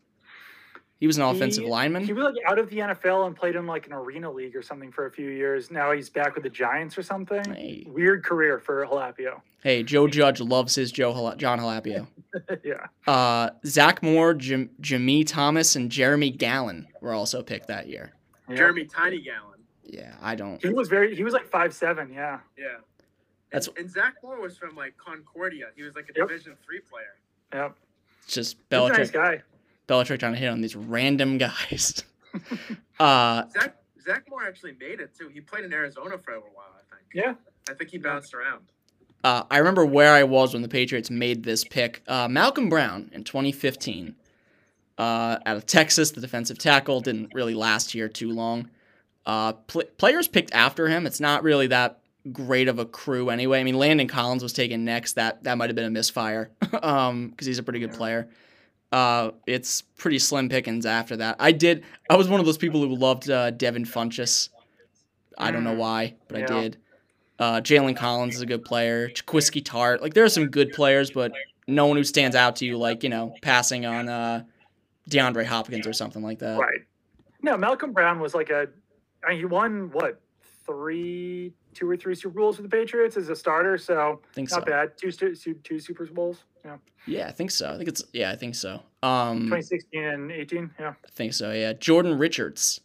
He was an offensive He- lineman. He was like out of the NFL and played in like an arena league or something for a few years. Now he's back with the Giants or something. Hey. Weird career for Halapio. hey, Joe Judge loves his Joe Hala- Jon Halapio. <laughs> yeah. Uh, Zach Moore, Jim, Jimmy Thomas, and Jeremy Gallon were also picked that year. Yeah. Jeremy Tiny Gallon. Yeah, I don't. He was very. He was like five seven. Yeah. Yeah. That's- and, and Zach Moore was from like Concordia. He was like a Yep. Division three player. Yep. It's just He's a Belichick. nice guy. Belichick trying to hit on these random guys. <laughs> uh, Zach Zach Moore actually made it too. He played in Arizona for a while, I think. Yeah. I think he bounced around. uh, I remember where I was when the Patriots made this pick. Uh, Malcolm Brown in 2015, uh, out of Texas, the defensive tackle didn't really last here too long. Uh, pl- players picked after him. It's not really that great of a crew anyway. I mean, Landon Collins was taken next. That that might have been a misfire <laughs> um, because he's a pretty good Yeah. player. Uh, it's pretty slim pickings after that. I did. I was one of those people who loved uh, Devin Funchess. I don't know Mm. why, but I did. Uh, Jalen Collins is a good player. Jaquiski Tartt. Like there are some good players, but no one who stands out to you like you know passing on uh, DeAndre Hopkins or something like that. Right. No, Malcolm Brown was like a. I mean, he won what three, two or three Super Bowls for the Patriots as a starter. So I think not so. bad. Two two two Super Bowls. Yeah. Yeah, I think so. I think it's yeah, I think so. Um, 2016 and 18. Yeah. I think so. Yeah, Jordan Richards.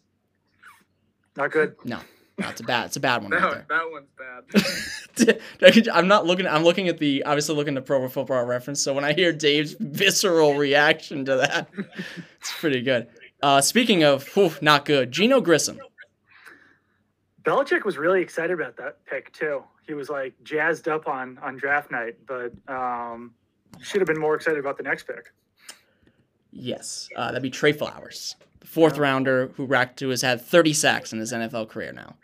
Not good. No, no, it's a bad. It's a bad one <laughs> That, right that one's bad. <laughs> <laughs> I'm not looking. I'm looking at the obviously looking at Pro Football Reference. So when I hear Dave's visceral reaction to that, it's pretty good. Uh, speaking of whew, not good, Geno Grissom. Belichick was really excited about that pick too. He was like jazzed up on on draft night, but um, should have been more excited about the next pick. Yes, uh, that'd be Trey Flowers, the fourth Yeah. rounder who racked to has had 30 sacks in his NFL career now,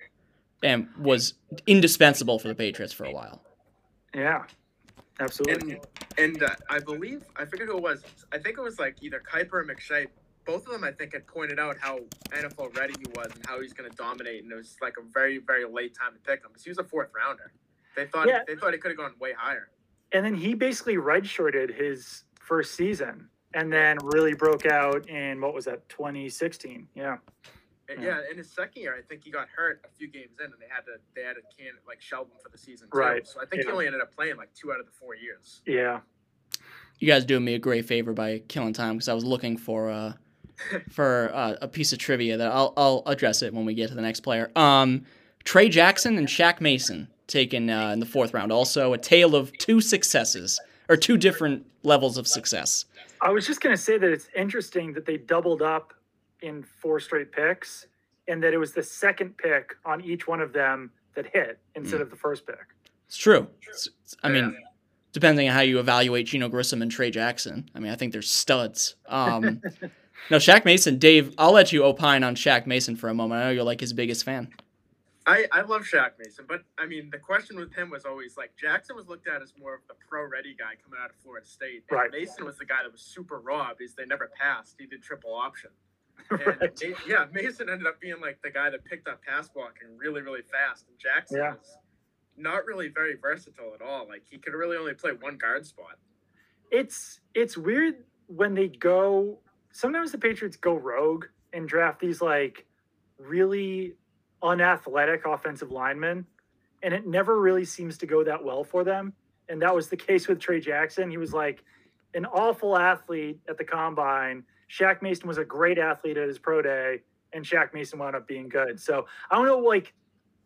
and was indispensable for the Patriots for a while. Yeah, absolutely. And and uh, I believe I forget who it was. I think it was like either Kiper or McShay. Both of them, I think, had pointed out how NFL ready he was and how he's going to dominate. And it was like a very, very late time to pick him because he was a fourth rounder. They thought Yeah. they thought he could have gone way higher. and then he basically redshirted his first season, and then really broke out in what was that 2016? Yeah, Yeah. yeah. in his second year, I think he got hurt a few games in, and they had to they had to can like shelve him for the season. Too. Right. So I think he only ended up playing like two out of the four years. yeah. You guys doing me a great favor by killing time because I was looking for uh, for uh, a piece of trivia that I'll I'll address it when we get to the next player. Um, Trey Jackson and Shaq Mason taken uh, in the fourth round. Also, a tale of two successes or two different levels of success. I was just gonna say that it's interesting that they doubled up in four straight picks, and that it was the second pick on each one of them that hit instead Mm. of the first pick. It's true. It's- it's- I mean, Yeah. depending on how you evaluate Geno Grissom and Trey Jackson. I mean, I think they're studs. Um, <laughs> no, Shaq Mason, Dave. I'll let you opine on Shaq Mason for a moment. I know you're like his biggest fan. I, I love Shaq Mason, but I mean the question with him was always like Jackson was looked at as more of the pro ready guy coming out of Florida State. And Right. Mason was the guy that was super raw because they never passed. He did triple option. <laughs> And Right. Ma- yeah, Mason ended up being like the guy that picked up pass blocking really, really fast. And Jackson Yeah. was not really very versatile at all. Like he could really only play one guard spot. it's it's weird when they go sometimes the patriots go rogue and draft these like really unathletic offensive linemen and it never really seems to go that well for them. And that was the case with trey jackson. He was like an awful athlete at the combine. Shaq Mason was a great athlete at his pro day and Shaq Mason wound up being good. So i don't know like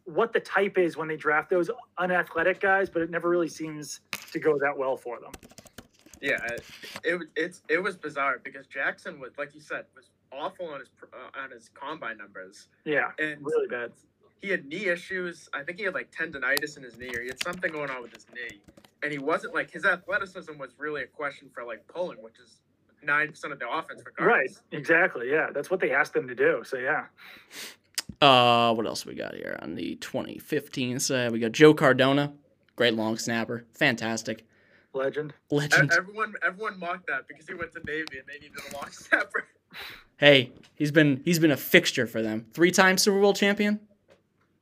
what the type is when they draft those unathletic guys but it never really seems to go that well for them Yeah, it it's it was bizarre because Jackson was like you said was awful on his uh, on his combine numbers, yeah and really bad he had knee issues. I think he had like tendonitis in his knee, or he had something going on with his knee, and he wasn't like his athleticism was really a question for like pulling, which is nine percent of the offense for guards. Right, exactly. Yeah, that's what they asked them to do. So yeah, Uh, what else we got here on the 2015 side? We got Joe Cardona, great long snapper, fantastic legend. E- legend. Everyone everyone mocked that because he went to Navy and they needed a long <laughs> snapper. Hey, he's been he's been a fixture for them. Three time Super Bowl champion,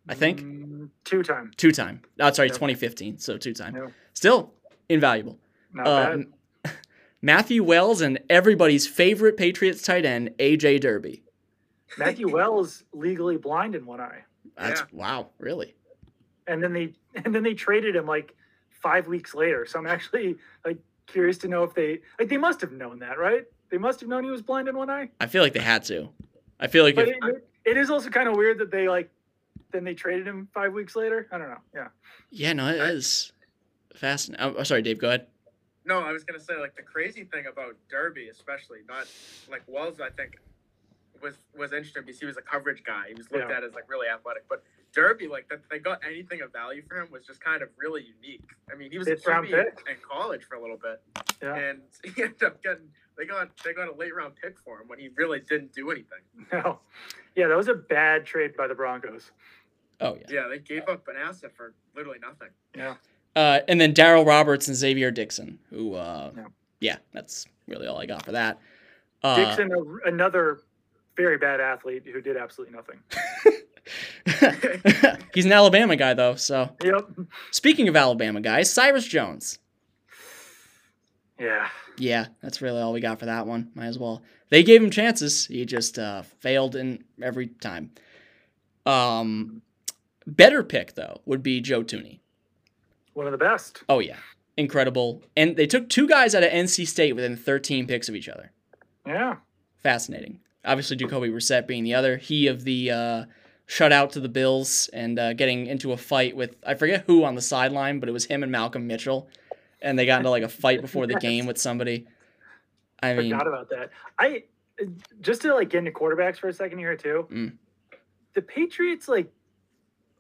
I think. Mm, two time. Two time. Oh, sorry, Yep. 2015. So two time. Yeah. Still invaluable. Not Uh, bad. <laughs> Matthew Wells and everybody's favorite Patriots tight end, AJ Derby. Matthew Wells legally blind in one eye, That's Yeah. wow, really. and then they <laughs> and then they traded him like five weeks later. So I'm actually like curious to know if they like they must have known that, right? They must have known he was blind in one eye. I feel like they had to. I feel like But if, it, it is also kind of weird that they like then they traded him five weeks later. I don't know. Yeah. yeah, no, it I- is fascinating. Oh, oh, sorry, Dave. Go ahead. No, I was gonna say like the crazy thing about Derby, especially not like Wells. I think was was interesting because he was a coverage guy. He was looked Yeah. at as like really athletic, but Derby, like that they got anything of value for him was just kind of really unique. I mean, he was a Fifth round QB in, pick. in college for a little bit, Yeah. and <laughs> he ended up getting they got they got a late round pick for him when he really didn't do anything. No. Yeah, that was a bad trade by the Broncos. Oh yeah. Yeah, they gave up an asset for literally nothing. Yeah. Uh, and then Darryl Roberts and Xzavier Dickson, who, uh, Yeah. yeah, that's really all I got for that. Uh, Dickson, another very bad athlete who did absolutely nothing. <laughs> <laughs> he's an Alabama guy though. So Yep. speaking of Alabama guys, Cyrus Jones. Yeah. Yeah, that's really all we got for that one. Might as well. They gave him chances. He just uh, failed in every time. Um, better pick though would be Joe Thuney. One of the best. Oh yeah, incredible. And they took two guys out of NC State within 13 picks of each other. Yeah. Fascinating. Obviously, Jacoby Brissett being the other. He of the uh, shutout to the Bills and uh, getting into a fight with I forget who on the sideline, but it was him and Malcolm Mitchell, and they got into like a fight before the <laughs> game with somebody. I mean, Forgot about that. I just to like get into quarterbacks for a second here too. Mm. The Patriots like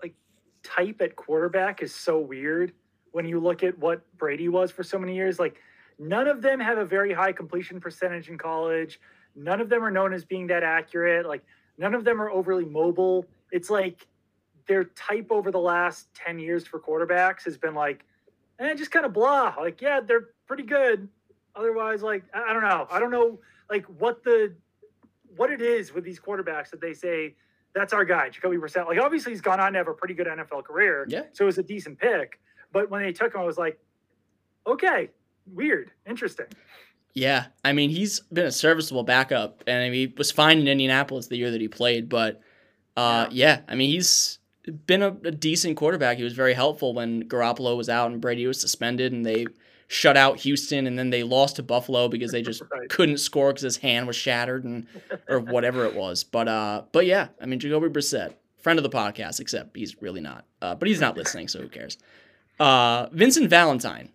like type at quarterback is so weird when you look at what Brady was for so many years. Like none of them have a very high completion percentage in college. None of them are known as being that accurate. Like none of them are overly mobile. It's like their type over the last 10 years for quarterbacks has been like, and eh, just kind of blah. Like, yeah, they're pretty good. Otherwise, like, I don't know. I don't know like what the what it is with these quarterbacks that they say that's our guy, Jacoby Brissett. Like obviously he's gone on to have a pretty good NFL career. Yeah. So it was a decent pick. But when they took him, I was like, okay, weird, interesting. Yeah, I mean he's been a serviceable backup, and I mean, he was fine in Indianapolis the year that he played. But uh, yeah. I mean he's been a, a decent quarterback. He was very helpful when Garoppolo was out and Brady was suspended, and they shut out Houston, and then they lost to Buffalo because they just <laughs> Right. couldn't score because his hand was shattered and or whatever it was. But uh, but yeah, I mean Jacoby Brissett, friend of the podcast, except he's really not. Uh, but he's not listening, so who cares? Uh, Vincent Valentine.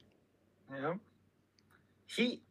Know? he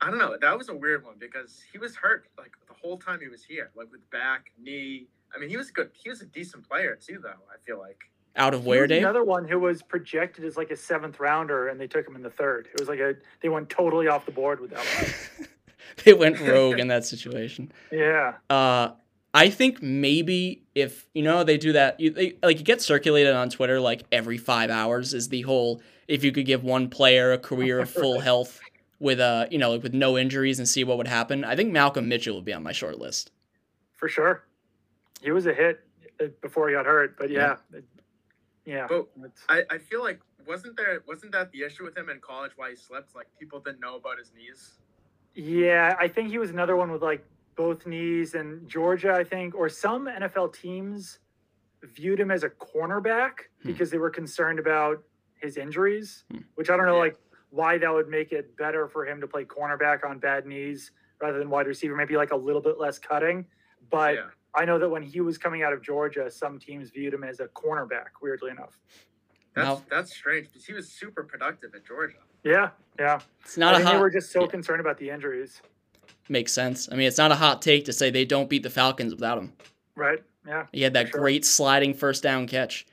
I don't know. That was a weird one because he was hurt like the whole time he was here, like with back, knee. I mean, he was good. He was a decent player too, though. I feel like. Out of He where, was Dave? Another one who was projected as like a seventh rounder, and they took him in the third. It was like a they went totally off the board with that one. <laughs> they went rogue in that situation. <laughs> Yeah, Uh, I think maybe if you know they do that, you, they, like it gets circulated on Twitter like every five hours is the whole if you could give one player a career of full <laughs> health with uh you know like with no injuries and see what would happen. I think Malcolm Mitchell would be on my short list. for sure. He was a hit uh, before he got hurt, but yeah, it- yeah. But I, I feel like wasn't there wasn't that the issue with him in college why he slipped? Like people didn't know about his knees. Yeah, I think he was another one with like both knees and Georgia, I think, or some NFL teams viewed him as a cornerback Hmm. because they were concerned about his injuries, Hmm. which I don't know Yeah. like why that would make it better for him to play cornerback on bad knees rather than wide receiver, maybe like a little bit less cutting. But yeah. I know that when he was coming out of Georgia, some teams viewed him as a cornerback, weirdly enough. That's Mal- that's strange because he was super productive at Georgia. Yeah, yeah. It's not I a think they were just so yeah. concerned about the injuries. makes sense. I mean, it's not a hot take to say they don't beat the Falcons without him. Right? Yeah. He had that Sure. great sliding first down catch.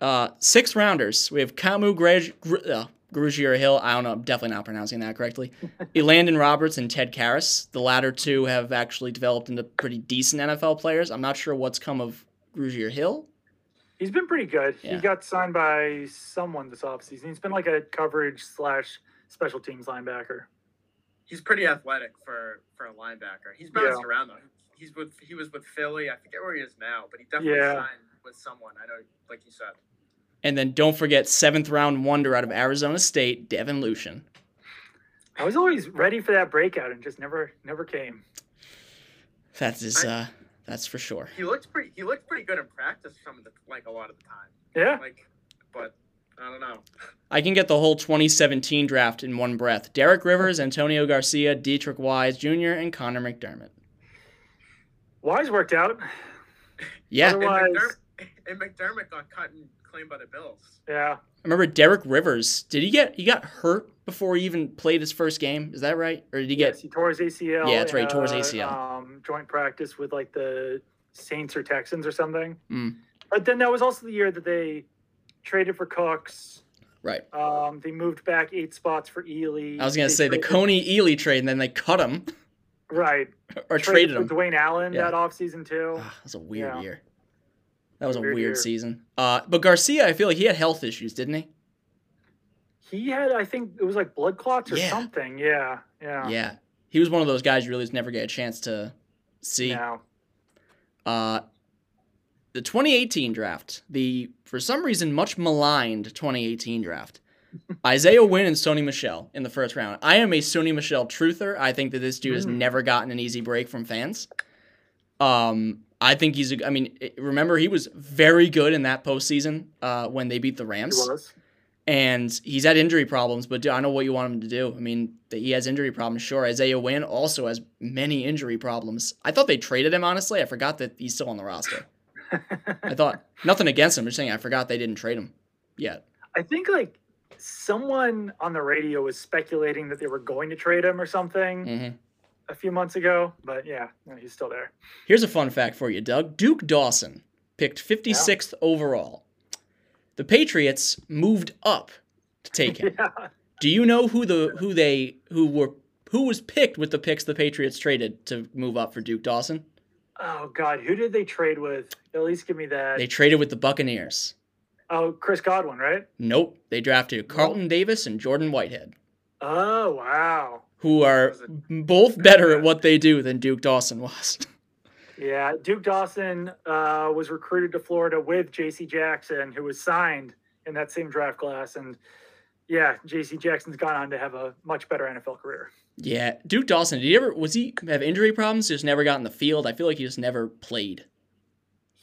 Uh, six rounders. We have Kamu Grej- Gr- uh, Grugier Hill. I don't know. I'm definitely not pronouncing that correctly. <laughs> Elandon Roberts and Ted Karras. The latter two have actually developed into pretty decent NFL players. I'm not sure what's come of Grugier Hill. He's been pretty good. Yeah. He got signed by someone this offseason. He's been like a coverage slash special teams linebacker. He's pretty athletic for for a linebacker. He's bounced around though. He's with he was with Philly. I forget where he is now, but he definitely Yeah. signed with someone. I know, like you said. And then don't forget seventh round wonder out of Arizona State, Devin Lucien. I was always ready for that breakout and just never never came. That is I- uh that's for sure. He looks pretty. He looked pretty good in practice. Some of the like a lot of the time. Yeah. Like, but I don't know. I can get the whole 2017 draft in one breath. Derek Rivers, Antonio Garcia, Deatrich Wise Jr., and Connor McDermott. Wise worked out. Yeah, And McDermott, and McDermott got cut and claimed by the Bills. Yeah. I remember Derek Rivers. Did he get he got hurt before he even played his first game? Is that right? Or did he Yes, get he tore his ACL. Yeah, that's right, he tore his uh, ACL. Um, joint practice with like the Saints or Texans or something. Mm. But then that was also the year that they traded for Cooks. right? Um, they moved back eight spots for Ealy. I was gonna They say the Kony Ealy trade, and then they cut him right <laughs> or traded for him. Dwayne Allen Yeah. that offseason too. Ah, that was a weird Yeah. year. That was a Weird weird, season. Uh, but Garcia, I feel like he had health issues, didn't he? He had, I think it was like blood clots or Yeah. something. Yeah, yeah, Yeah, he was one of those guys you really just never get a chance to see. yeah. Uh, the 2018 draft, the for some reason much maligned 2018 draft. <laughs> Isaiah Wynn and Sony Michel in the first round. I am a Sony Michel truther. I think that this dude has Mm. never gotten an easy break from fans. Um, I think he's. A, I mean, remember he was very good in that postseason uh, when they beat the He Rams, was. and he's had injury problems. But I know what you want him to do. I mean, that he has injury problems. Sure, Isaiah Wynn also has many injury problems. I thought they traded him. Honestly, I forgot that he's still on the roster. <laughs> I thought nothing against him. I'm just saying I forgot they didn't trade him yet. I think like someone on the radio was speculating that they were going to trade him or something hmm a few months ago. But yeah, he's still there. Here's a fun fact for you, Doug. Duke Dawson picked 56th overall. The Patriots moved up to take him. <laughs> Yeah. Do you know who the who they who were who was picked with the picks the Patriots traded to move up for Duke Dawson? Oh God, who did they trade with? At least give me that. They traded with the Buccaneers. oh, Chris Godwin, right? Nope, they drafted Carlton Davis and Jordan Whitehead, Oh wow. Who are both better at what they do than Duke Dawson was. <laughs> Yeah, Duke Dawson uh, was recruited to Florida with J.C. Jackson, who was signed in that same draft class, and yeah, J.C. Jackson's gone on to have a much better NFL career. Yeah, Duke Dawson. Did he ever was he have injury problems? Just never got in the field. I feel like he just never played.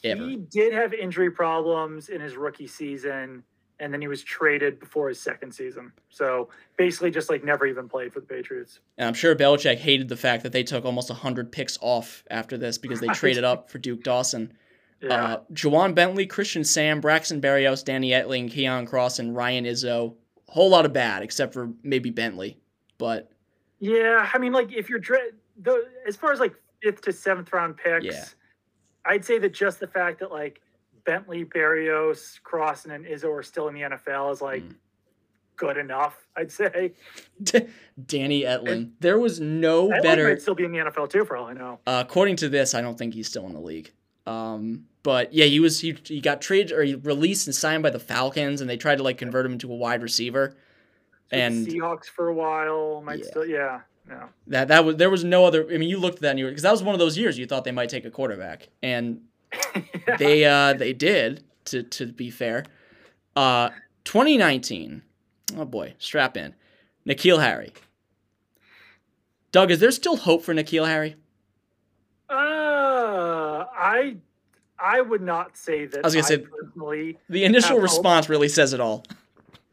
Ever. He did have injury problems in his rookie season, and then he was traded before his second season. So basically, just like never even played for the Patriots. And I'm sure Belichick hated the fact that they took almost 100 picks off after this because they <laughs> traded up for Duke Dawson. Yeah, Uh, Ja'Whaun Bentley, Christian Sam, Braxton Berrios, Danny Etling, Keon Cross, and Ryan Izzo. Whole lot of bad, except for maybe Bentley. But yeah. I mean, like if you're the as far as like fifth to seventh round picks, Yeah. I'd say that just the fact that like Bentley, Berrios, Crossen, and Izzo are still in the NFL is like Mm. good enough. I'd say. <laughs> Danny Etling, there was no Etling better. might still be in the NFL too, for all I know. Uh, according to this, I don't think he's still in the league. Um, but yeah, he was he, he got traded or he released and signed by the Falcons, and they tried to like convert him into a wide receiver. With And Seahawks for a while might Yeah. still, yeah, yeah. that that was there was no other. I mean, you looked at that and you because that was one of those years you thought they might take a quarterback, and Yeah. <laughs> they uh they did. To to be fair, uh, 2019. Oh boy, strap in. N'Keal Harry. Doug, is there still hope for N'Keal Harry? Uh, I I would not say that. I was gonna say- personally, The initial Have hope. response really says it all.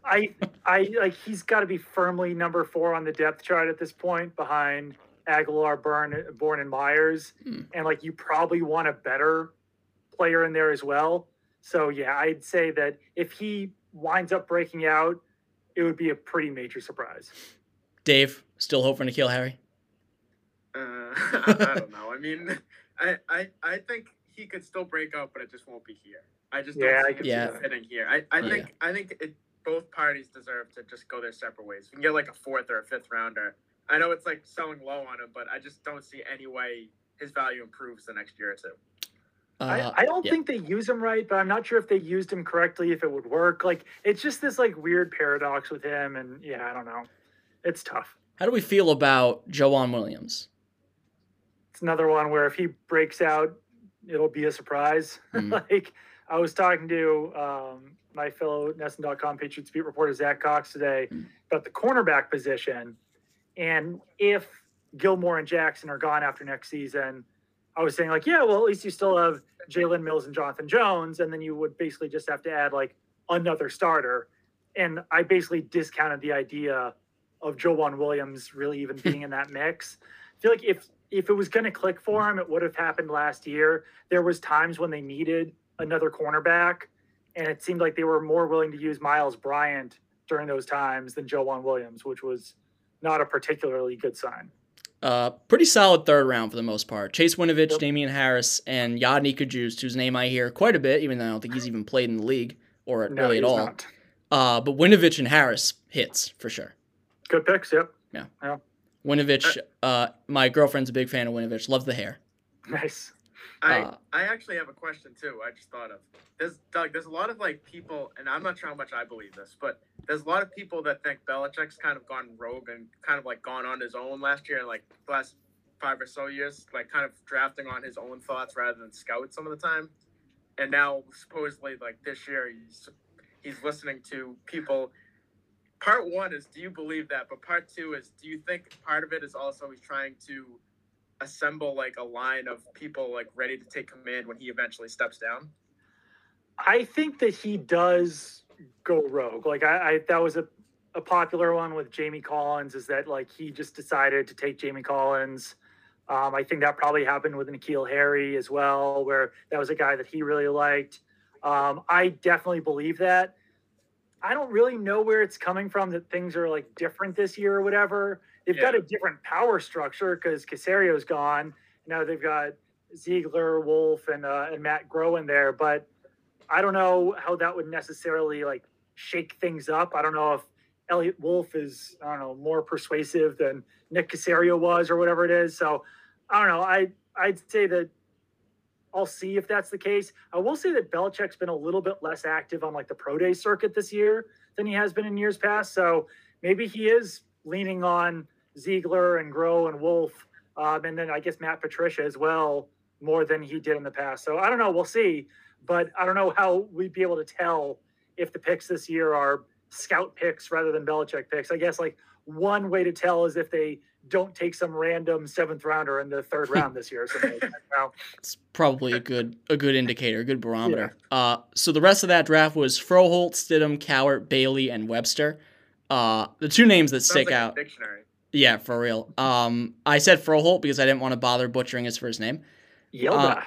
I I like he's got to be firmly number four on the depth chart at this point, behind Agholor, Burn, Bourne, and Meyers, Hmm. and like you probably want a better player in there as well. So yeah, I'd say that if he winds up breaking out, it would be a pretty major surprise. Dave, still hope for N'Keal Harry? Uh, <laughs> I don't know. I mean, I, I I think he could still break out, but it just won't be here. I just Yeah, I don't see can see him that. fitting here. I, I Yeah. think I think it, both parties deserve to just go their separate ways. We can get like a fourth or a fifth rounder. I know it's like selling low on him, but I just don't see any way his value improves the next year or two. Uh, I, I don't yeah. think they use him right, but I'm not sure if they used him correctly, if it would work. Like it's just this like weird paradox with him, and yeah, I don't know. It's tough. How do we feel about Joejuan Williams? It's another one where if he breaks out, it'll be a surprise. <laughs> Mm. like I was talking to um, my fellow NESN.com Patriots beat reporter Zack Cox today Mm. about the cornerback position, And if Gilmore and Jackson are gone after next season, I was saying like, yeah, well, at least you still have Jalen Mills and Jonathan Jones, and then you would basically just have to add like another starter. And I basically discounted the idea of Joejuan Williams really even <laughs> being in that mix. I feel like if if it was going to click for him, it would have happened last year. There was times when they needed another cornerback, and it seemed like they were more willing to use Myles Bryant during those times than Joejuan Williams, which was not a particularly good sign. Uh, pretty solid third round for the most part. Chase Winovich, yep. Damien Harris, and Yodny Cajuste, whose name I hear quite a bit, even though I don't think he's even played in the league or no, really at all. Uh, but Winovich and Harris hits for sure. Good picks, yep. Yeah. yeah. Winovich, uh, my girlfriend's a big fan of Winovich. Loves the hair. Nice. I uh, I actually have a question too. I just thought of there's Doug. There's a lot of like people, and I'm not sure how much I believe this, but there's a lot of people that think Belichick's kind of gone rogue and kind of like gone on his own last year and like the last five or so years, like kind of drafting on his own thoughts rather than scout some of the time. And now supposedly like this year he's he's listening to people. Part one is do you believe that? But part two is do you think part of it is also he's trying to assemble like a line of people like ready to take command when he eventually steps down? I think that he does go rogue. Like I, I that was a, a popular one with Jamie Collins is that like he just decided to take Jamie Collins. Um, I think that probably happened with N'Keal Harry as well, where that was a guy that he really liked. Um, I definitely believe that. I don't really know where it's coming from that things are like different this year or whatever. They've yeah. got a different power structure because Caserio's gone. Now they've got Ziegler, Wolf, and uh, and Matt Groh in there, but I don't know how that would necessarily like shake things up. I don't know if Eliot Wolf is I don't know more persuasive than Nick Caserio was or whatever it is. So I don't know. I I'd say that I'll see if that's the case. I will say that Belichick's been a little bit less active on like the pro day circuit this year than he has been in years past. So maybe he is leaning on Ziegler and Groh and Wolf, um, and then I guess Matt Patricia as well more than he did in the past. So I don't know. We'll see, but I don't know how we'd be able to tell if the picks this year are scout picks rather than Belichick picks. I guess like one way to tell is if they don't take some random seventh rounder in the third round this year. So it's probably a good a good indicator, a good barometer. Yeah. Uh, so the rest of that draft was Froholdt, Stidham, Cowart, Bailey, and Webster. Uh, the two names that Sounds stick like out. dictionary. Yeah, for real. Um, I said Froholdt because I didn't want to bother butchering his first name. Yoda. Uh,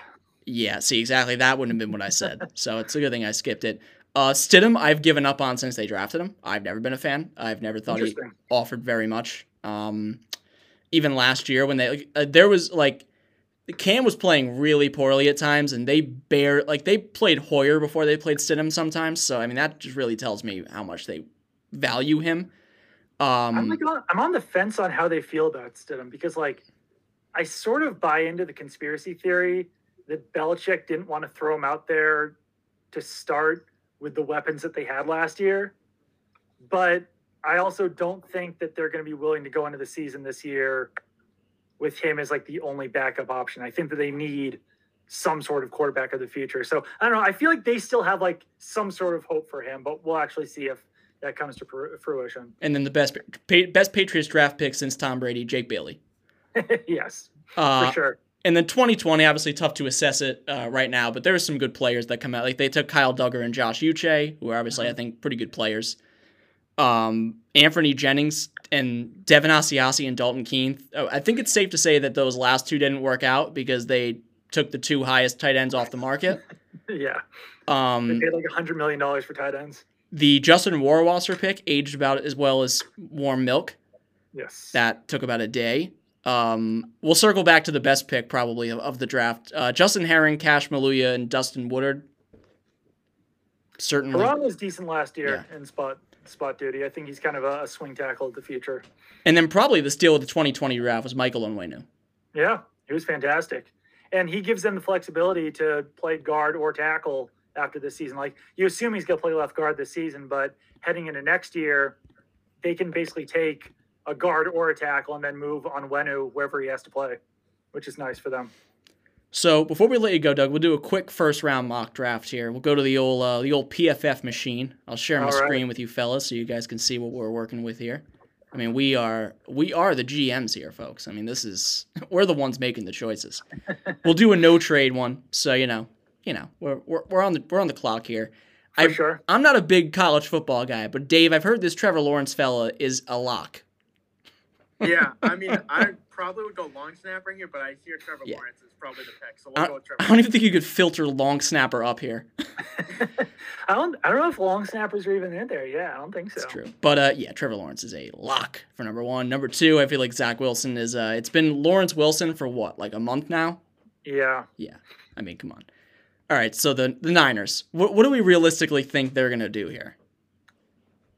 yeah, see, exactly. That wouldn't have been what I said. so it's a good thing I skipped it. Uh, Stidham, I've given up on since they drafted him. I've never been a fan. I've never thought he offered very much. Um, even last year when they uh, there was like Cam was playing really poorly at times, and they bare like they played Hoyer before they played Stidham sometimes. So I mean that just really tells me how much they value him. Um, I'm like on, I'm on the fence on how they feel about Stidham because like I sort of buy into the conspiracy theory that Belichick didn't want to throw him out there to start with the weapons that they had last year, but I also don't think that they're going to be willing to go into the season this year with him as like the only backup option. I think that they need some sort of quarterback of the future. So I don't know. I feel like they still have like some sort of hope for him, but we'll actually see if that comes to fruition. And then the best best Patriots draft pick since Tom Brady, Jake Bailey. <laughs> yes, uh, for sure. And then 2020, obviously tough to assess it uh, right now, but there are some good players that come out. Like they took Kyle Dugger and Josh Uche, who are obviously mm-hmm. I think pretty good players. Um, Anfernee Jennings and Devin Asiasi and Dalton Keene. Oh, I think it's safe to say that those last two didn't work out because they took the two highest tight ends off the market. <laughs> yeah. Um, they paid like a hundred million dollars for tight ends. The Justin Rohrwasser pick aged about as well as warm milk. Yes. That took about a day. Um, we'll circle back to the best pick probably of, of the draft. Uh, Justin Herron, Cash Maluia, and Dustin Woodard. Certainly. Herron was decent last year yeah. in spot spot duty. I think he's kind of a, a, swing tackle of the future. And then probably the steal of the 2020 draft was Michael Onwenu. Yeah, he was fantastic. And he gives them the flexibility to play guard or tackle after this season. Like you assume he's going to play left guard this season, but heading into next year, they can basically take a guard or a tackle and then move Onwenu wherever he has to play, which is nice for them. So before we let you go, Doug, we'll do a quick first round mock draft here. We'll go to the old uh, the old PFF machine. I'll share my screen with you fellas so you guys can see what we're working with here. I mean, we are we are the GMs here, folks. I mean, this is <laughs> we're the ones making the choices. <laughs> we'll do a no trade one, so you know, you know, we're we're, we're on the we're on the clock here. For I, sure. I'm not a big college football guy, but Dave, I've heard this Trevor Lawrence fella is a lock. Yeah, I <laughs> mean, I probably would go long snapper here, but I hear Trevor Yeah. Lawrence is probably the pick, so we'll I, go with I don't even think you could filter long snapper up here. <laughs> <laughs> I don't. I don't know if long snappers are even in there. Yeah, I don't think so. That's true. But uh, yeah, Trevor Lawrence is a lock for number one. Number two, I feel like Zach Wilson is. Uh, it's been Lawrence Wilson for what, like a month now? Yeah. Yeah. I mean, come on. All right, so the the Niners. What what do we realistically think they're gonna do here?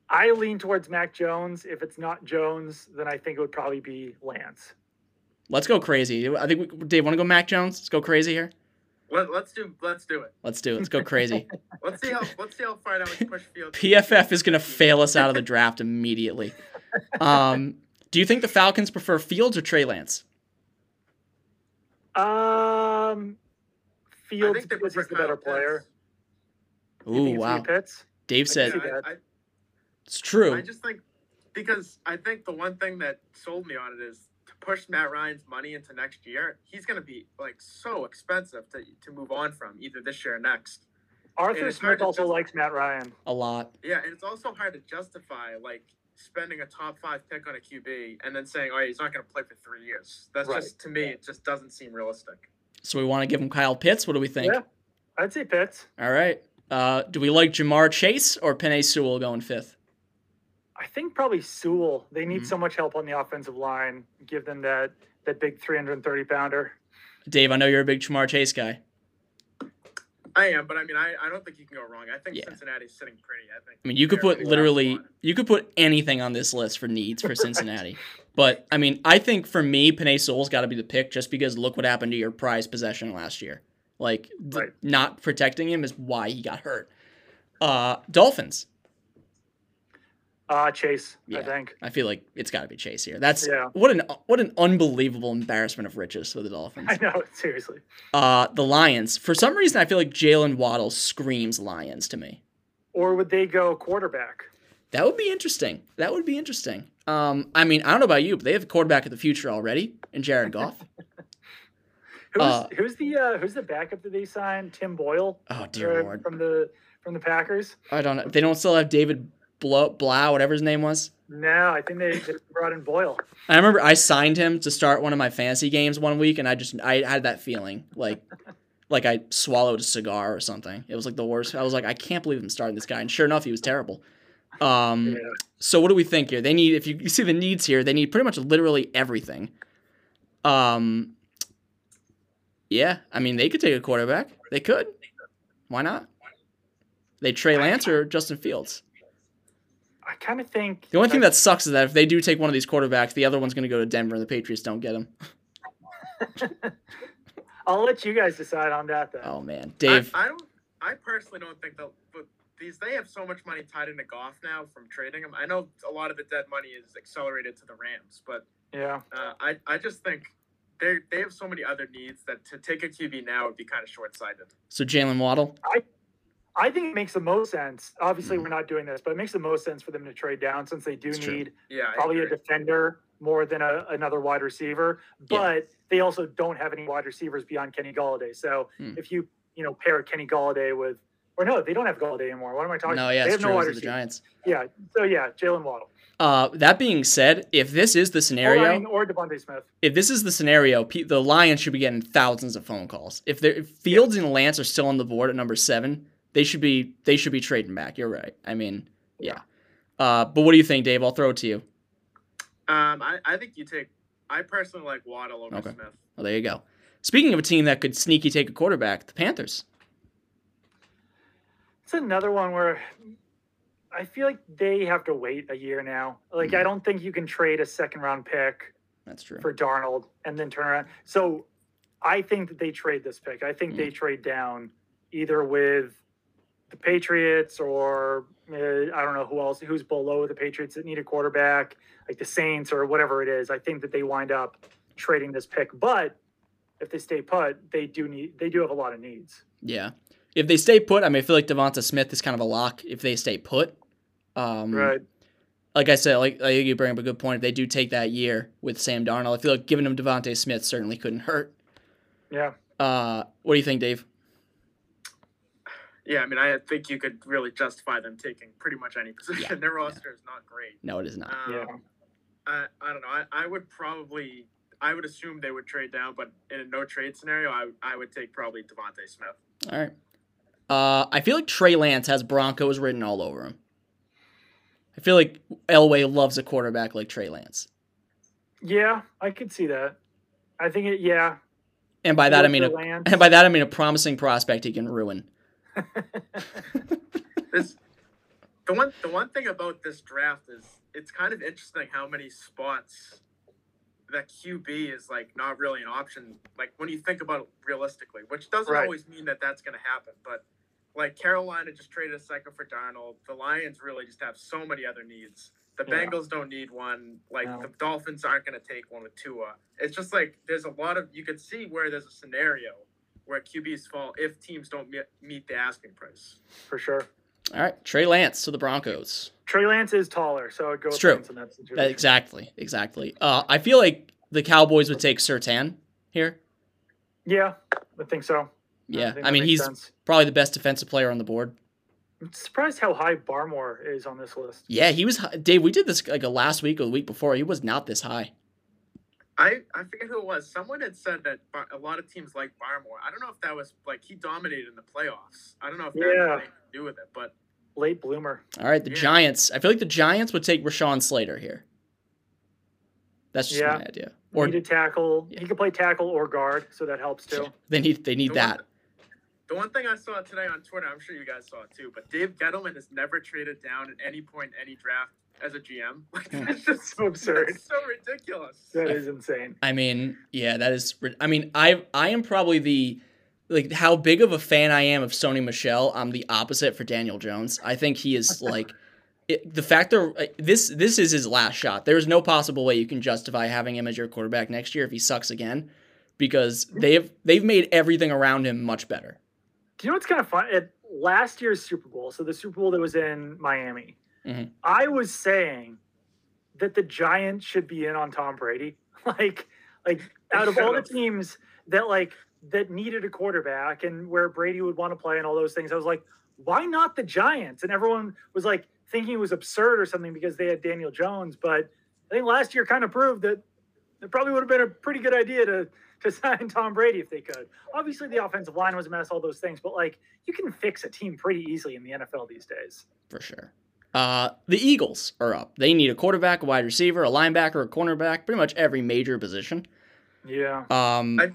I lean towards Mac Jones. If it's not Jones, then I think it would probably be Lance. Let's go crazy. I think we, Dave want to go Mac Jones. Let's go crazy here. Let, let's do let's do it. Let's do it. Let's go <laughs> crazy. Let's see how let's see how far down we can push field. PFF is gonna fail us out of the draft immediately. <laughs> Um, do you think the Falcons prefer Fields or Trey Lance? Um, I Fields think they because he's the better Kyle player. Pitts. You Ooh, think it's gonna wow. Pitts? Dave I, said I. I, it's true. I just think because I think the one thing that sold me on it is to push Matt Ryan's money into next year. He's going to be like so expensive to to move on from either this year or next. Arthur Smith also just- likes Matt Ryan. A lot. Yeah, and it's also hard to justify like spending a top five pick on a QB and then saying, "Oh, he's not going to play for three years." That's Right. just to me, it just doesn't seem realistic. So we want to give him Kyle Pitts. What do we think? Yeah. I'd say Pitts. All right. Uh, do we like Ja'Marr Chase or Penei Sewell going fifth? I think probably Sewell. They need Mhm. so much help on the offensive line. Give them that that big 330 pounder. Dave, I know you're a big Ja'Marr Chase guy. I am, but I mean, I, I don't think you can go wrong. I think Yeah. Cincinnati's sitting pretty. I think. I mean, you could put literally, you could put anything on this list for needs for Right. <laughs> Cincinnati. But I mean, I think for me, Penei Sewell's got to be the pick just because look what happened to your prize possession last year. Like, th- not protecting him is why he got hurt. Uh, Dolphins. Uh, Chase, Yeah. I think. I feel like it's got to be Chase here. That's Yeah. what an what an unbelievable embarrassment of riches for the Dolphins. <laughs> I know, seriously. Uh, the Lions. For some reason, I feel like Jaylen Waddle screams Lions to me. Or would they go quarterback? That would be interesting. That would be interesting. Um, I mean, I don't know about you, but they have a quarterback of the future already in Jared <laughs> Goff. Who's Uh, who's the uh, who's the backup that they signed? Tim Boyle Oh dear lord, from the from the Packers. I don't know. They don't still have David Blough, Blough whatever his name was. No, I think they, they brought in Boyle. I remember I signed him to start one of my fantasy games one week, and I just I had that feeling like <laughs> like I swallowed a cigar or something. It was like the worst. I was like, I can't believe I'm starting this guy, and sure enough, he was terrible. Um, Yeah. So what do we think here? They need if you, you see the needs here, they need pretty much literally everything. Um Yeah, I mean they could take a quarterback. They could. Why not? They Trey Lance or Justin Fields. I kind of think The only thing that sucks is that if they do take one of these quarterbacks, the other one's going to go to Denver and the Patriots don't get him. <laughs> I'll let you guys decide on that though. Oh man, Dave. I, I don't. I personally don't think they'll. But these they have so much money tied into Goff now from trading them. I know a lot of the dead money is accelerated to the Rams, but Yeah, uh, I I just think they they have so many other needs that to take a QB now would be kind of short sighted. So Jaylen Waddle. I think it makes the most sense. Obviously, Mhm. we're not doing this, but it makes the most sense for them to trade down since they do It's need Yeah, probably a defender more than a, another wide receiver. Yeah. But they also don't have any wide receivers beyond Kenny Golladay. So Hmm. if you you know pair Kenny Golladay with, or no, they don't have Golladay anymore. What am I talking? No, about? yeah, they it's have true. no wide are the. Giants. Yeah. So yeah, Jaylen Waddle. Uh, that being said, if this is the Or, scenario, Ryan or DeVonta Smith. if this is the scenario, Pe- the Lions should be getting thousands of phone calls. If, they're- if Fields and Lance are still on the board at number seven, they should be they should be trading back. You're right. I mean, yeah. Uh, but what do you think, Dave? I'll throw it to you. Um, I, I think you take. I personally like Waddle over Okay. Smith. Well, there you go. Speaking of a team that could sneaky take a quarterback, the Panthers. It's another one where I feel like they have to wait a year now. Like Mhm. I don't think you can trade a second round pick That's true. for Darnold and then turn around. So I think that they trade this pick. I think they trade down either with the Patriots or uh, I don't know who else who's below the Patriots that need a quarterback, like the Saints or whatever it is. I think that they wind up trading this pick. But if they stay put, they do need they do have a lot of needs. Yeah. If they stay put, I mean, I feel like DeVonta Smith is kind of a lock if they stay put. Um, Right. like I said, like I think you bring up a good point. If they do take that year with Sam Darnold, I feel like giving him DeVonta Smith certainly couldn't hurt. Yeah. Uh, what do you think, Dave? Yeah, I mean, I think you could really justify them taking pretty much any position. Yeah, <laughs> Their roster is not great. No, it is not. Um, Yeah. I, I don't know. I, I would probably, I would assume they would trade down, but in a no trade scenario, I, I would take probably DeVonta Smith. All right. Uh, I feel like Trey Lance has Broncos written all over him. I feel like Elway loves a quarterback like Trey Lance, Yeah, I could see that. I think it. Yeah. and by that I mean, a, and by that I mean a promising prospect he can ruin. This, the one, the one thing about this draft is it's kind of interesting how many spots that QB is like not really an option. Like when you think about it realistically, which doesn't Right. always mean that that's going to happen, but. Like Carolina just traded a second for Darnold. The Lions really just have so many other needs. The Yeah. Bengals don't need one. Like No. the Dolphins aren't going to take one with Tua. It's just like there's a lot of you could see where there's a scenario where QBs fall if teams don't meet, meet the asking price. for sure. All right, Trey Lance to the Broncos. Trey Lance is taller, so I'd go It's true. Lance in that situation. exactly, exactly. Uh, I feel like the Cowboys would take Surtain here. Yeah, I think so. Yeah, think I mean he's sense. probably the best defensive player on the board. I'm surprised how high Barmore is on this list. Yeah, he was. hi- Dave, we did this like a last week or the week before. He was not this high. I, I forget who it was. Someone had said that Bar- a lot of teams like Barmore. I don't know if that was like he dominated in the playoffs. I don't know if that Yeah. had anything to do with it, but Late bloomer. All right, the Yeah. Giants. I feel like the Giants would take Rashawn Slater here. That's just Yeah. my idea. Or Need a tackle. Yeah. He could play tackle or guard, so that helps too. they need they need the that. One, the one thing I saw today on Twitter, I'm sure you guys saw it too, but Dave Gettleman has never traded down at any point in any draft as a GM. <laughs> Like Hmm. that's just So absurd. That's <laughs> so ridiculous. That is insane. I mean, yeah, that is. I mean, I I am probably the like how big of a fan I am of Sony Michel. I'm the opposite for Daniel Jones. I think he is <laughs> like it, the fact that this this is his last shot. There is no possible way you can justify having him as your quarterback next year if he sucks again, because they've they've made everything around him much better. Do you know what's kind of fun? At last year's Super Bowl, so the Super Bowl that was in Miami, Mhm. I was saying that the Giants should be in on Tom Brady. <laughs> Like, like out of all the teams that like that needed a quarterback and where Brady would want to play and all those things, I was like, why not the Giants? And everyone was like thinking it was absurd or something because they had Daniel Jones. But I think last year kind of proved that it probably would have been a pretty good idea to to <laughs> sign Tom Brady if they could. Obviously, the offensive line was a mess, all those things, but like you can fix a team pretty easily in the NFL these days. for sure. Uh, the Eagles are up. They need a quarterback, a wide receiver, a linebacker, a cornerback, pretty much every major position. Yeah. Um, I-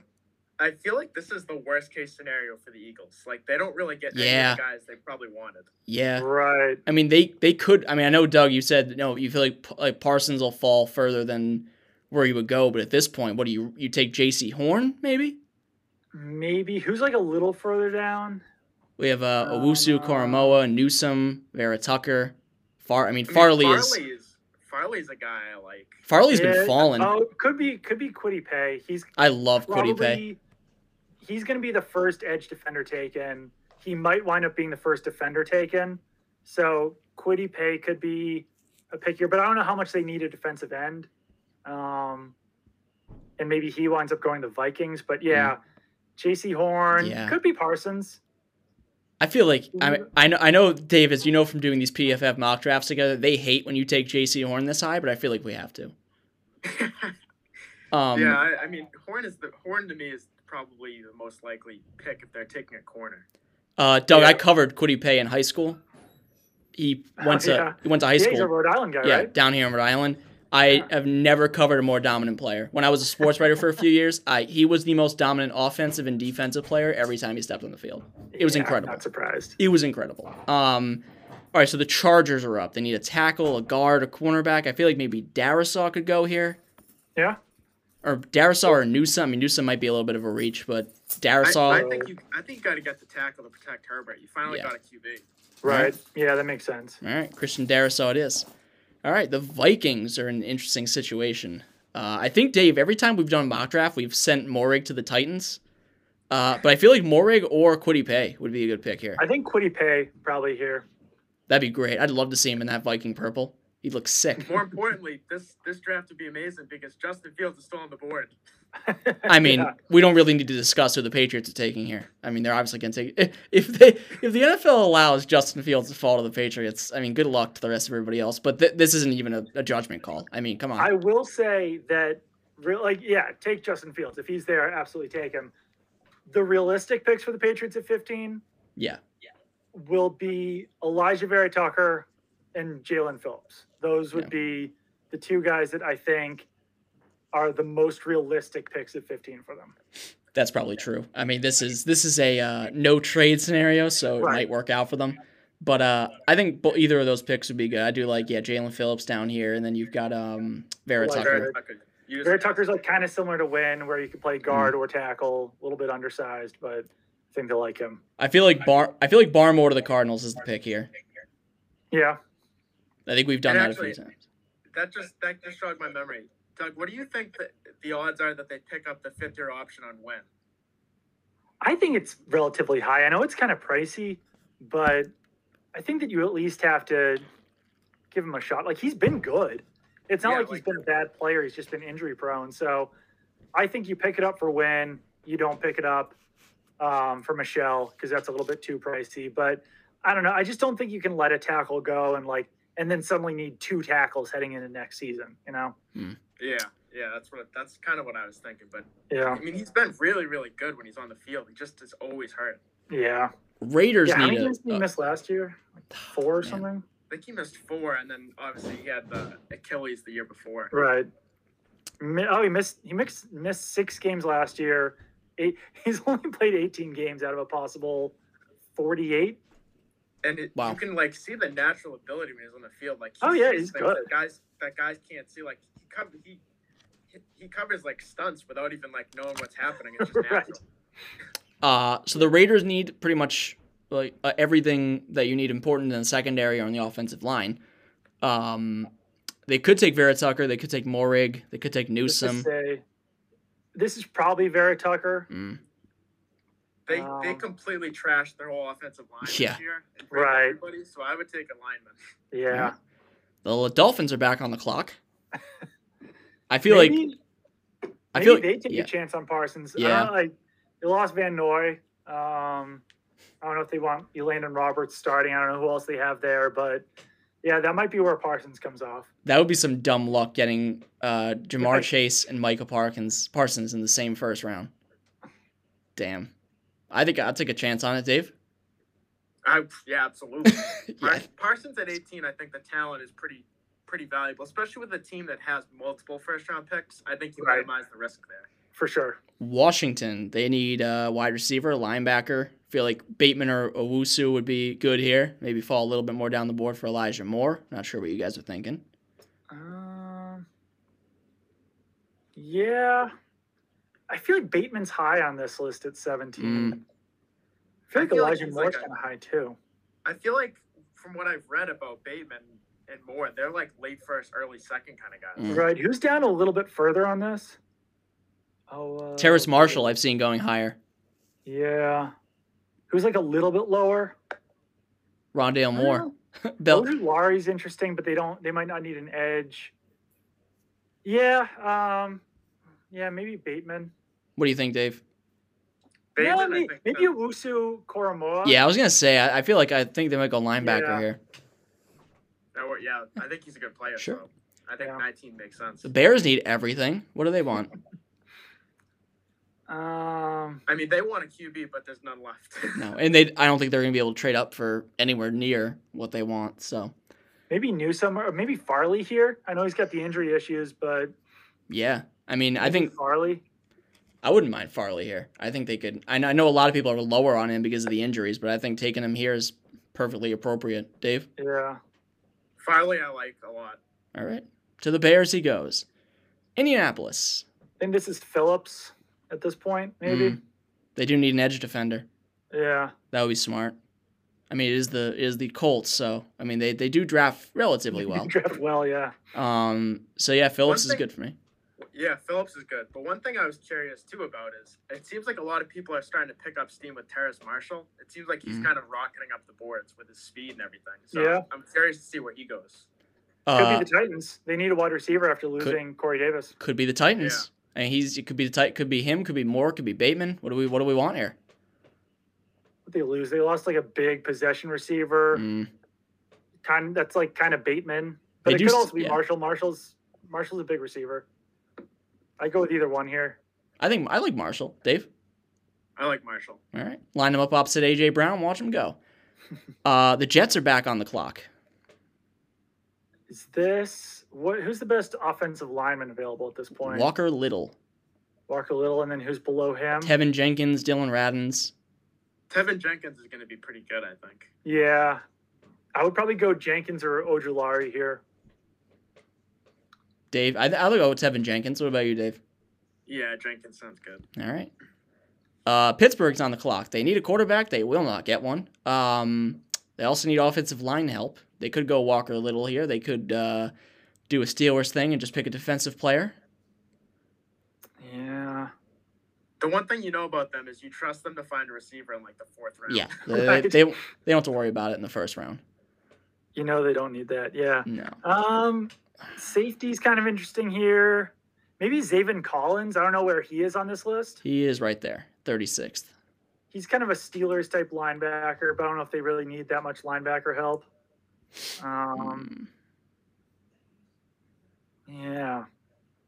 I feel like this is the worst case scenario for the Eagles. Like they don't really get any Yeah. of the guys they probably wanted. yeah. Right. I mean, they they could. I mean, I know Doug, you said no. You feel like like Parsons will fall further than where you would go, but at this point, what do you you take Jaycee Horn maybe? Maybe who's like a little further down? We have uh, Owusu, Uh, Koramoah, Newsom, Vera Tucker, Far. I mean, I mean, Farley is Farley is Farley's a guy I like. Farley's Yeah, been falling. Oh, could be could be Kwity Paye. He's I love probably Kwity Paye. he's going to be the first edge defender taken. He might wind up being the first defender taken. So Kwity Paye could be a pick here, but I don't know how much they need a defensive end. Um, and maybe he winds up going to Vikings. But yeah, Jaycee Horn Mm. Yeah. could be Parsons. I feel like I I know I know Dave, as you know from doing these PFF mock drafts together, they hate when you take Jaycee Horn this high, but I feel like we have to. <laughs> Um, yeah, I, I mean Horn is the Horn to me is probably the most likely pick if they're taking a corner. Uh, Doug, I covered Kwity Paye in high school. He went to yeah. he went to high yeah, school. he's a Rhode Island guy, yeah, right? down here in Rhode Island. I Yeah. have never covered a more dominant player. When I was a sports writer for a few years, I he was the most dominant offensive and defensive player every time he stepped on the field. It was Yeah, I'm incredible. Not surprised. It was incredible. Um, all right, so the Chargers are up. They need a tackle, a guard, a cornerback. I feel like maybe Darrisaw could go here, Yeah. or Darrisaw or Newsom. I mean, Newsom might be a little bit of a reach, but I, Darrisaw. I think you I think you got to get the tackle to protect Herbert. You finally Yeah. got a QB. Right. Yeah, that makes sense. All right, Christian Darrisaw it is. All right, the Vikings are in an interesting situation. Uh, I think Dave. Every time we've done mock draft, we've sent Moehrig to the Titans. Uh, but I feel like Moehrig or Kwity Paye would be a good pick here. I think Kwity Paye probably here. That'd be great. I'd love to see him in that Viking purple. He looks sick. More importantly, this this draft would be amazing because Justin Fields is still on the board. I <laughs> mean, Yeah. we don't really need to discuss who the Patriots are taking here. I mean, they're obviously going to take if they if the NFL allows Justin Fields to fall to the Patriots. I mean, good luck to the rest of everybody else. But th- this isn't even a, a judgment call. I mean, come on. I will say that, real like, yeah, take Justin Fields if he's there. Absolutely take him. The realistic picks for the Patriots at 15 yeah, will be Alijah Vera Tucker and Jaelan Phillips. Those would Yeah. be the two guys that I think are the most realistic picks at 15 for them. that's probably true. I mean, this is this is a uh, no trade scenario, so it Right. might work out for them. But uh, I think bo- either of those picks would be good. I do like yeah, Jaelan Phillips down here, and then you've got um Vera Like Tucker. Vera- Tucker. You just- Vera Tucker's like kind of similar to Wynn, where you can play guard Mm-hmm. or tackle, a little bit undersized, but I think they like him. I feel like Bar I feel like Barmore to the Cardinals is the pick here. Yeah. I think we've done And that a few times. that just that just jogged my memory. Doug, what do you think that the odds are that they pick up the fifth year option on Wynn? I think it's relatively high. I know it's kind of pricey, but I think that you at least have to give him a shot. Like he's been good. It's not Yeah, like he's been a bad player. He's just been injury prone. So I think you pick it up for Wynn. You don't pick it up um, for Michel because that's a little bit too pricey. But I don't know. I just don't think you can let a tackle go and like and then suddenly need two tackles heading into next season. You know? Yeah, yeah, that's what that's kind of what I was thinking. But Yeah. I mean, he's been really, really good when he's on the field. He just is always hurt. Yeah. Raiders Yeah. How many games did he a- miss last year? Like <sighs> oh, four or Man. something? I think he missed four, and then obviously he had the Achilles the year before. Right. Oh, he missed. He missed missed six games last year. Eight, <laughs> he's only played 18 games out of a possible 48. And it, Wow. you can like see the natural ability when he's on the field. Like, he Oh, yeah, he's things good. That guys that guys can't see. Like he he he covers like stunts without even like knowing what's happening. It's <laughs> just Right. natural. Uh, so the Raiders need pretty much like uh, everything that you need important in the secondary or on the offensive line. Um, they could take Vera Tucker. They could take Moehrig. They could take Just Newsom. say, this is probably Vera Tucker. Mm, They they Um, completely trashed their whole offensive line Yeah. this year. Right. Everybody, so I would take a lineman. Yeah. the Dolphins are back on the clock. <laughs> I feel like maybe, I maybe feel like they take yeah. a chance on Parsons. I Yeah. don't know, like they lost Van Noy. Um, I don't know if they want Landon Roberts starting. I don't know who else they have there, but yeah, that might be where Parsons comes off. that would be some dumb luck getting uh, Ja'Marr Right. Chase and Micah Parsons Parsons in the same first round. Damn, I think I'll take a chance on it, Dave. I, yeah, absolutely. <laughs> yeah, Parsons at 18, I think the talent is pretty pretty valuable, especially with a team that has multiple first round picks. I think you Right. minimize the risk there. For sure. Washington, they need a wide receiver, linebacker. feel like Bateman or Owusu would be good here. Maybe fall a little bit more down the board for Elijah Moore. Not sure what you guys are thinking. Um, yeah, I feel like Bateman's high on this list at 17. Mm. I feel like I feel Elijah he's Moore's like kind of high too. I feel like from what I've read about Bateman and more, they're like late first, early second kind of guys. Mm. Right. Who's down a little bit further on this? Oh, uh, Terrace Marshall, I've seen going higher. Yeah. Who's like a little bit lower? Rondale Moore. <laughs> Bell. Lari's interesting, but they don't. They might not need an edge. Yeah. Um. Yeah. Maybe Bateman. What do you think, Dave? Bateman, yeah, maybe, think maybe that- Owusu Koramoah. Yeah, I was gonna say. I, I feel like I think they might go linebacker Yeah. here. That wor- yeah, I think he's a good player. Sure. So I think Yeah. 19 makes sense. The Bears need everything. What do they want? <laughs> Um. I mean, they want a QB, but there's none left. No, <laughs> and they. I don't think they're gonna be able to trade up for anywhere near what they want. So Maybe Newsom or maybe Farley here. I know he's got the injury issues, but yeah, I mean, I think Farley. I wouldn't mind Farley here. I think they could. I know, I know a lot of people are lower on him because of the injuries, but I think taking him here is perfectly appropriate. Dave. Yeah. Farley, I like a lot. All right, to the Bears he goes. Indianapolis. I think this is Phillips at this point. Maybe. Mm. They do need an edge defender. Yeah. That would be smart. I mean, it is the it is the Colts, so I mean they, they do draft relatively <laughs> well. Draft well. Yeah. Um, so yeah, Phillips is good for me. Yeah, Phillips is good. But one thing I was curious too about is it seems like a lot of people are starting to pick up steam with Terrace Marshall. It seems like he's Mhm. kind of rocketing up the boards with his speed and everything. So Yeah. I'm curious to see where he goes. Uh, be the Titans. They need a wide receiver after losing Corey Davis. could be the Titans. And he's it could be the tight could be him, could be Moore, could be Bateman. What do we what do we want here? What they lose? They lost like a big possession receiver. Mm, Kind that's like kind of Bateman, but They it could s- also be yeah. Marshall. Marshall's Marshall's a big receiver. I go with either one here. I think I like Marshall. Dave. I like Marshall. All right. Line him up opposite AJ Brown. Watch him go. <laughs> Uh, the Jets are back on the clock. Is this what? Who's the best offensive lineman available at this point? Walker Little, Walker Little, and then who's below him? Teven Jenkins, Dillon Radunz. Teven Jenkins is going to be pretty good, I think. Yeah, I would probably go Jenkins or Ojulari here. Dave. I I'll go with Teven Jenkins. What about you, Dave? Yeah, Jenkins sounds good. All right. Uh, Pittsburgh's on the clock. They need a quarterback. They will not get one. Um, they also need offensive line help. They could go Walker Little here. They could uh, do a Steelers thing and just pick a defensive player. Yeah, The one thing you know about them is you trust them to find a receiver in like the fourth round. Yeah, <laughs> they, Right. they, they don't have to worry about it in the first round. you know they don't need that. Yeah. No. Um, safety's kind of interesting here. Maybe Zaven Collins. I don't know where he is on this list. He is right there, 36th. He's kind of a Steelers type linebacker, but I don't know if they really need that much linebacker help. Um, Hmm. yeah.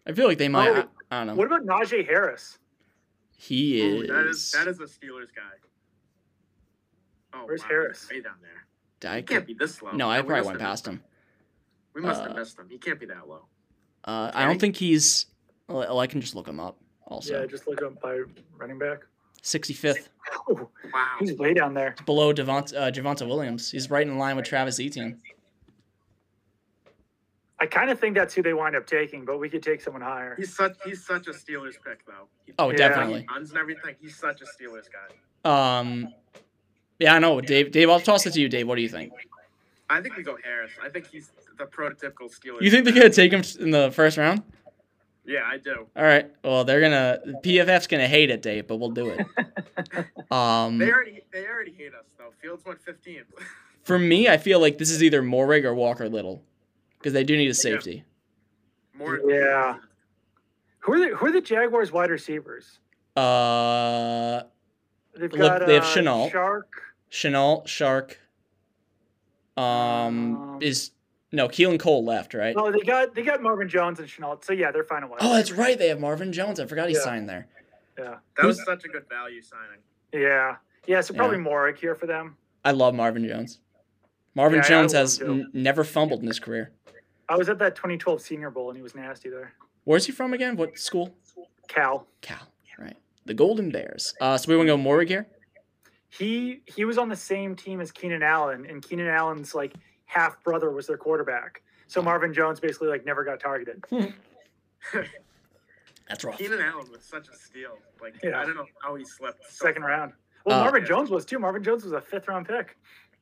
I feel like they might. Oh, I, I don't know. What about Najee Harris? he Ooh, is. that is that is a Steelers guy. Oh, Where's wow, Harris? Way down there. I He could- can't be this low. no, I we probably went past missed him. We must Uh, have missed him. He can't be that low. Uh, I don't think he's. Well, I can just look him up. Also, Yeah, just look up by running back. 65th, Oh, Wow. he's way down there. below Devont, uh, Javonte Williams. He's right in line with Travis Etienne. I kind of think that's who they wind up taking, but we could take someone higher. He's such he's such a Steelers pick though. He, Oh, Yeah. definitely. runs and everything. He's such a Steelers guy. Um, yeah, I know, Dave. Dave, I'll toss it to you, Dave. What do you think? I think we go Harris. I think he's the prototypical Steelers. You think they're gonna take him in the first round? Yeah, I do. All right. Well, they're gonna PFF's gonna hate it, Dave, but we'll do it. <laughs> Um, They already they already hate us though. Fields went 15th. <laughs> for me, I feel like this is either Moehrig or Walker Little, because they do need a safety. More. Yeah. Who are the Who are the Jaguars wide receivers? Uh, They've Look, got they have uh, Shenault. Shark. Shenault, Shark. Um, Um, is no Keelan Cole left, right? Oh, they got they got Marvin Jones and Shenault. So yeah, they're fine. Oh, that's right. They have Marvin Jones. I forgot he Yeah. signed there. Yeah, That was such a good value signing. yeah, yeah. So probably Yeah. Moehrig here for them. I love Marvin Jones. Marvin Yeah, Jones has n- never fumbled in his career. I was at that 2012 Senior Bowl and he was nasty there. Where's he from again? What school? Cal. Cal. Right. The Golden Bears. Uh, so we want to go Moehrig here. He he was on the same team as Keenan Allen, and Keenan Allen's like half brother was their quarterback. So Marvin Jones basically like never got targeted. <laughs> That's rough. Keenan Allen was such a steal. Like Yeah. I don't know how he slept. so Second far. round. Well, Uh, Marvin yeah. Jones was too. Marvin Jones was a fifth round pick.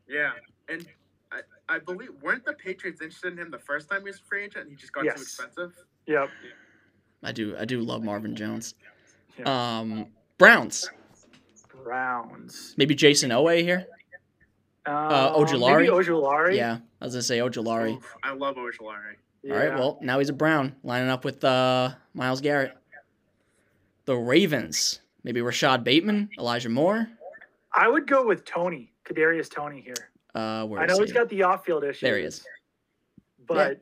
Yeah, and I, I believe weren't the Patriots interested in him the first time he was a free agent, and he just got too expensive. Yep. I do. I do love Marvin Jones. Yeah. Um, Browns. Browns. Maybe Jayson Oweh here. Uh, Ojulari? Maybe Ojulari. Yeah, I was gonna say Ojulari. Oof, I love Ojulari. Yeah. All right. Well, now he's a Brown, lining up with uh, Myles Garrett. The Ravens. Maybe Rashod Bateman, Elijah Moore. I would go with Toney, Kadarius Toney here. Uh, where I know he? has got the off-field issues. There he is. But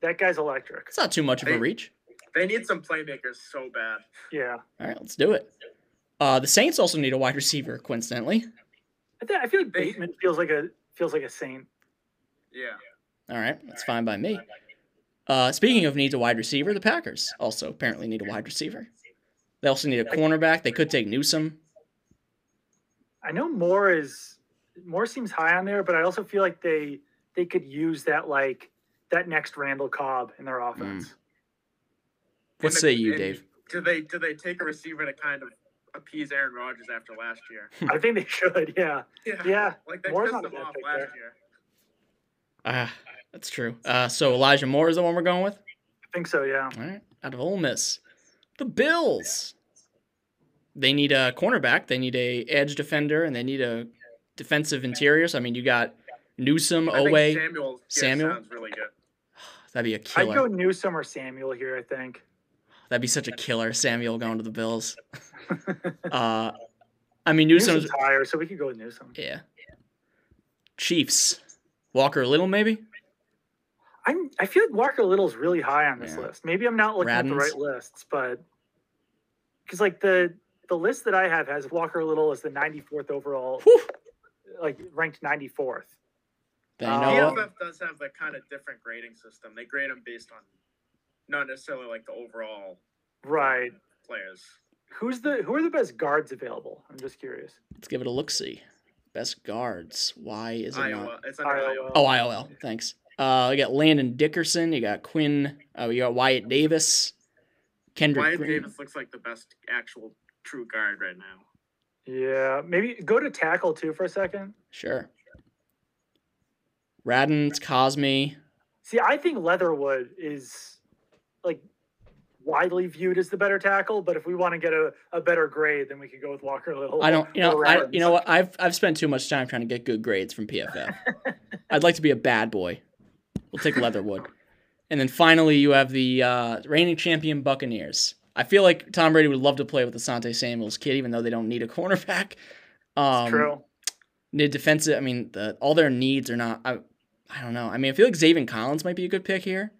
that guy's electric. It's not too much of a reach. They need some playmakers so bad. Yeah. All right, let's do it. Uh, the Saints also need a wide receiver, coincidentally. I, th- I feel like Bateman feels like a feels like a saint. Yeah. All right, that's fine by me. Uh, speaking of needs a wide receiver, the Packers also apparently need a wide receiver. They also need a cornerback. They could take Newsom. I know Moore is Moore seems high on there, but I also feel like they they could use that like that next Randall Cobb in their offense. What And say the- you, Dave? Do they do they take a receiver to kind of appease Aaron Rodgers after last year? <laughs> I think they should. Yeah. Yeah. Yeah. Like they Moore's pissed not a him off last there. year. Ah, that's true. Uh, so Elijah Moore is the one we're going with. I think so. Yeah. All right, out of Ole Miss, the Bills. They need a cornerback. They need a edge defender, and they need a defensive interior. So I mean, you got Newsom, I think Oweh. Samuel, yeah, Samuel? sounds really good. <sighs> That'd be a I'd killer. go Newsom or Samuel here. I think. That'd be such a killer. Samuel going to the Bills. <laughs> Uh, I mean Newsom's Newsom's higher, so we could go with Newsom. yeah. Chiefs. Walker Little maybe. I'm. I feel like Walker Little's really high on this Yeah. list. Maybe I'm not looking at the right lists, but because like the the list that I have has Walker Little as the 94th overall, Whew. like ranked 94th. Then you Uh, know Yeah. what? PFF does have the kind of different grading system. They grade them based on not necessarily like the overall Right. players. Who's the who are the best guards available? I'm just curious. Let's give it a look. See. Best guards. Why is it Iowa. not? It's under Iowa. Iowa. Oh, IOL. Thanks. Uh, you got Landon Dickerson. You got Quinn. Uh, you got Wyatt Davis. Kendrick Wyatt Green. Davis looks like the best actual true guard right now. Yeah, maybe go to tackle too for a second. Sure. Radunz, Cosmi. See, I think Leatherwood is like widely viewed as the better tackle, but if we want to get a, a better grade, then we could go with Walker Little. I don't, you know, I, you know what? I've I've spent too much time trying to get good grades from PFF. <laughs> I'd like to be a bad boy. We'll take Leatherwood, and then finally you have the uh, reigning champion Buccaneers. I feel like Tom Brady would love to play with Asante Samuel's kid, even though they don't need a <laughs> cornerback. Um, It's true. Need defensive. I mean, the, all their needs are not. I, I don't know. I mean, I feel like Zaven Collins might be a good pick here.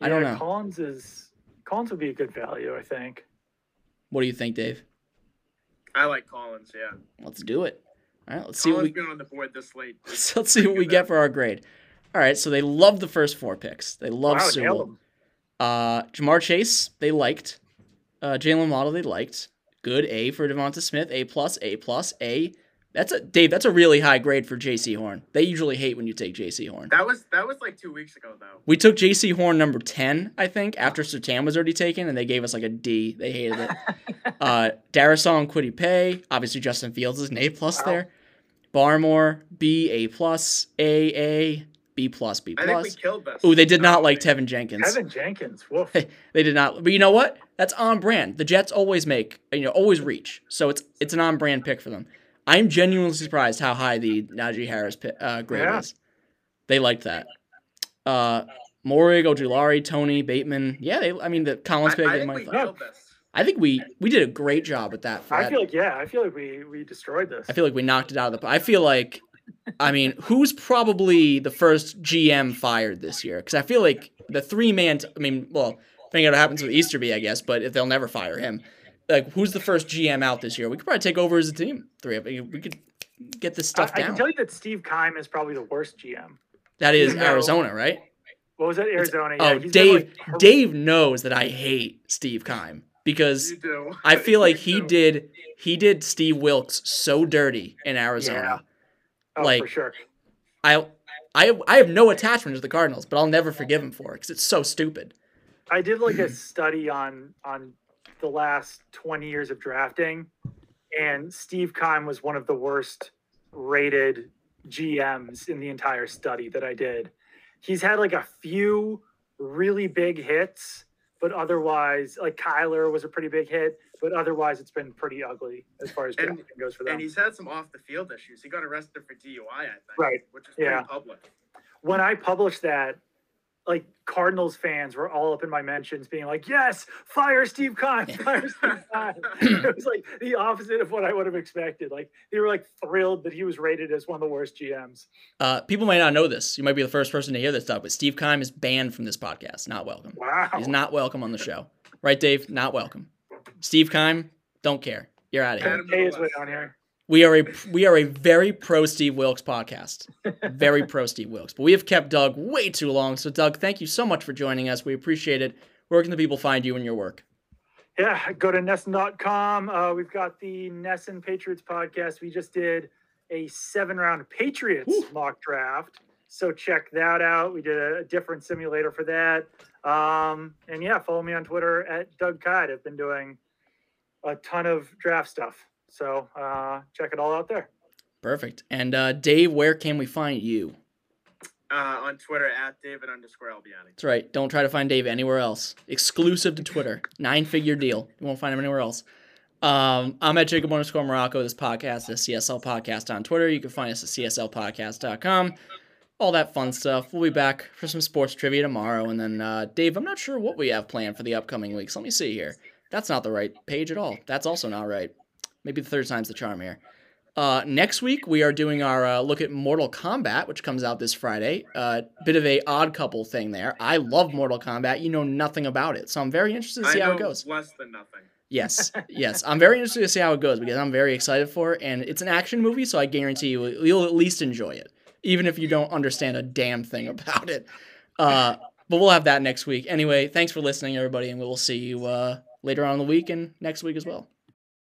I don't know. Collins is Collins would be a good value, I think. What do you think, Dave? I like Collins. Yeah, Let's do it. All right, let's see what we being on the board this late. <laughs> let's, let's see what we get for our grade. All right, so they love the first four picks. They love wow, Sewell. nailed. Uh, Ja'Marr Chase, they liked. Uh, Jaylen Waddle, they liked. Good A for DeVonta Smith. A plus, A plus, A. That's a Dave. That's a really high grade for Jaycee Horn. They usually hate when you take Jaycee Horn. That was that was like two weeks ago though. We took Jaycee Horn number ten, I think, after Surtain was already taken, and they gave us like a D. They hated it. <laughs> uh, Darrisaw and Kwity Paye. Obviously, Justin Fields is an A plus Wow. there. Barmore, B, A plus, A, A, B plus, B I think we plus. Ooh, they did not like Teven Jenkins. Kevin Jenkins. Woof. <laughs> They did not. But you know what? That's on brand. The Jets always make, you know, always reach. So it's it's an on brand pick for them. I'm genuinely surprised how high the Najee Harris uh, grade Yeah. is. They liked that. Uh, Moehrig, Ojulari, Toney, Bateman. Yeah, they. I mean, the Collins I, pick. I they think might we thought. nailed this. I think we we did a great job with that. For I that. feel like yeah, I feel like we we destroyed this. I feel like we knocked it out of the. I feel like, I mean, who's probably the first GM fired this year? Because I feel like the three man. T- I mean, well, depending on what happens with Easterby, I guess. But if they'll never fire him, like who's the first GM out this year? We could probably take over as a team. Three of we could get this stuff I down. I can tell you that Steve Keim is probably the worst GM. that is No. Arizona, right? What was that? Arizona. Oh, yeah, oh, Dave. like, Dave knows that I hate Steve Keim because I <laughs> feel like he did he did Steve Wilks so dirty in Arizona. Yeah. Oh, like- for sure. I I I have no attachment to the Cardinals, but I'll never forgive him for it because it's so stupid. I did like a <clears throat> study on on the last 20 years of drafting, and Steve Keim was one of the worst rated GMs in the entire study that I did. He's had like a few really big hits, but otherwise, like Kyler was a pretty big hit, but otherwise, it's been pretty ugly as far as And- drafting goes for them. And he's had some off the field issues. He got arrested for DUI, I think. Right. Which is Yeah. pretty public. when I published that, like Cardinals fans were all up in my mentions, being like, "Yes, fire Steve Keim, <laughs> fire Steve Keim." it was like the opposite of what I would have expected. Like they were like thrilled that he was rated as one of the worst GMs. Uh, people might not know this. You might be the first person to hear this stuff, but Steve Keim is banned from this podcast. Not welcome. Wow. He's not welcome on the show. Right, Dave? Not welcome. Steve Keim, don't care. You're out of here. Adam Pay his way Willis. down here. We are a we are a very pro Steve Wilks podcast. Very pro Steve Wilks. But we have kept Doug way too long. So Doug, thank you so much for joining us. We appreciate it. Where can the people find you and your work? Yeah, go to NESN.com. Uh, we've got the Nesson Patriots podcast. We just did a seven round Patriots Woo. mock draft. So check that out. We did a, a different simulator for that. Um, and yeah, follow me on Twitter at Doug Kyed. I've been doing a ton of draft stuff. So uh, check it all out there. Perfect. And uh, Dave, where can we find you? Uh, on Twitter at David underscore Albiani. That's right. Don't try to find Dave anywhere else. Exclusive to Twitter. <laughs> Nine figure deal. You won't find him anywhere else. Um, I'm at Jacob underscore Morocco. This podcast is CSL Podcast on Twitter. You can find us at CSLpodcast.com. all that fun stuff. We'll be back for some sports trivia tomorrow, and then uh, Dave, I'm not sure what we have planned for the upcoming weeks. Let me see here. That's not the right page at all. That's also not right. Maybe the third time's the charm here. Uh, next week we are doing our uh, look at Mortal Kombat, which comes out this Friday. A uh, bit of a odd couple thing there. I love Mortal Kombat. You know nothing about it, so I'm very interested to see I how it goes. less than nothing. Yes, <laughs> yes, I'm very interested to see how it goes because I'm very excited for it, and it's an action movie, so I guarantee you you'll at least enjoy it, even if you don't understand a damn thing about it. Uh, but we'll have that next week. Anyway, thanks for listening, everybody, and we will see you uh, later on in the week and next week as well.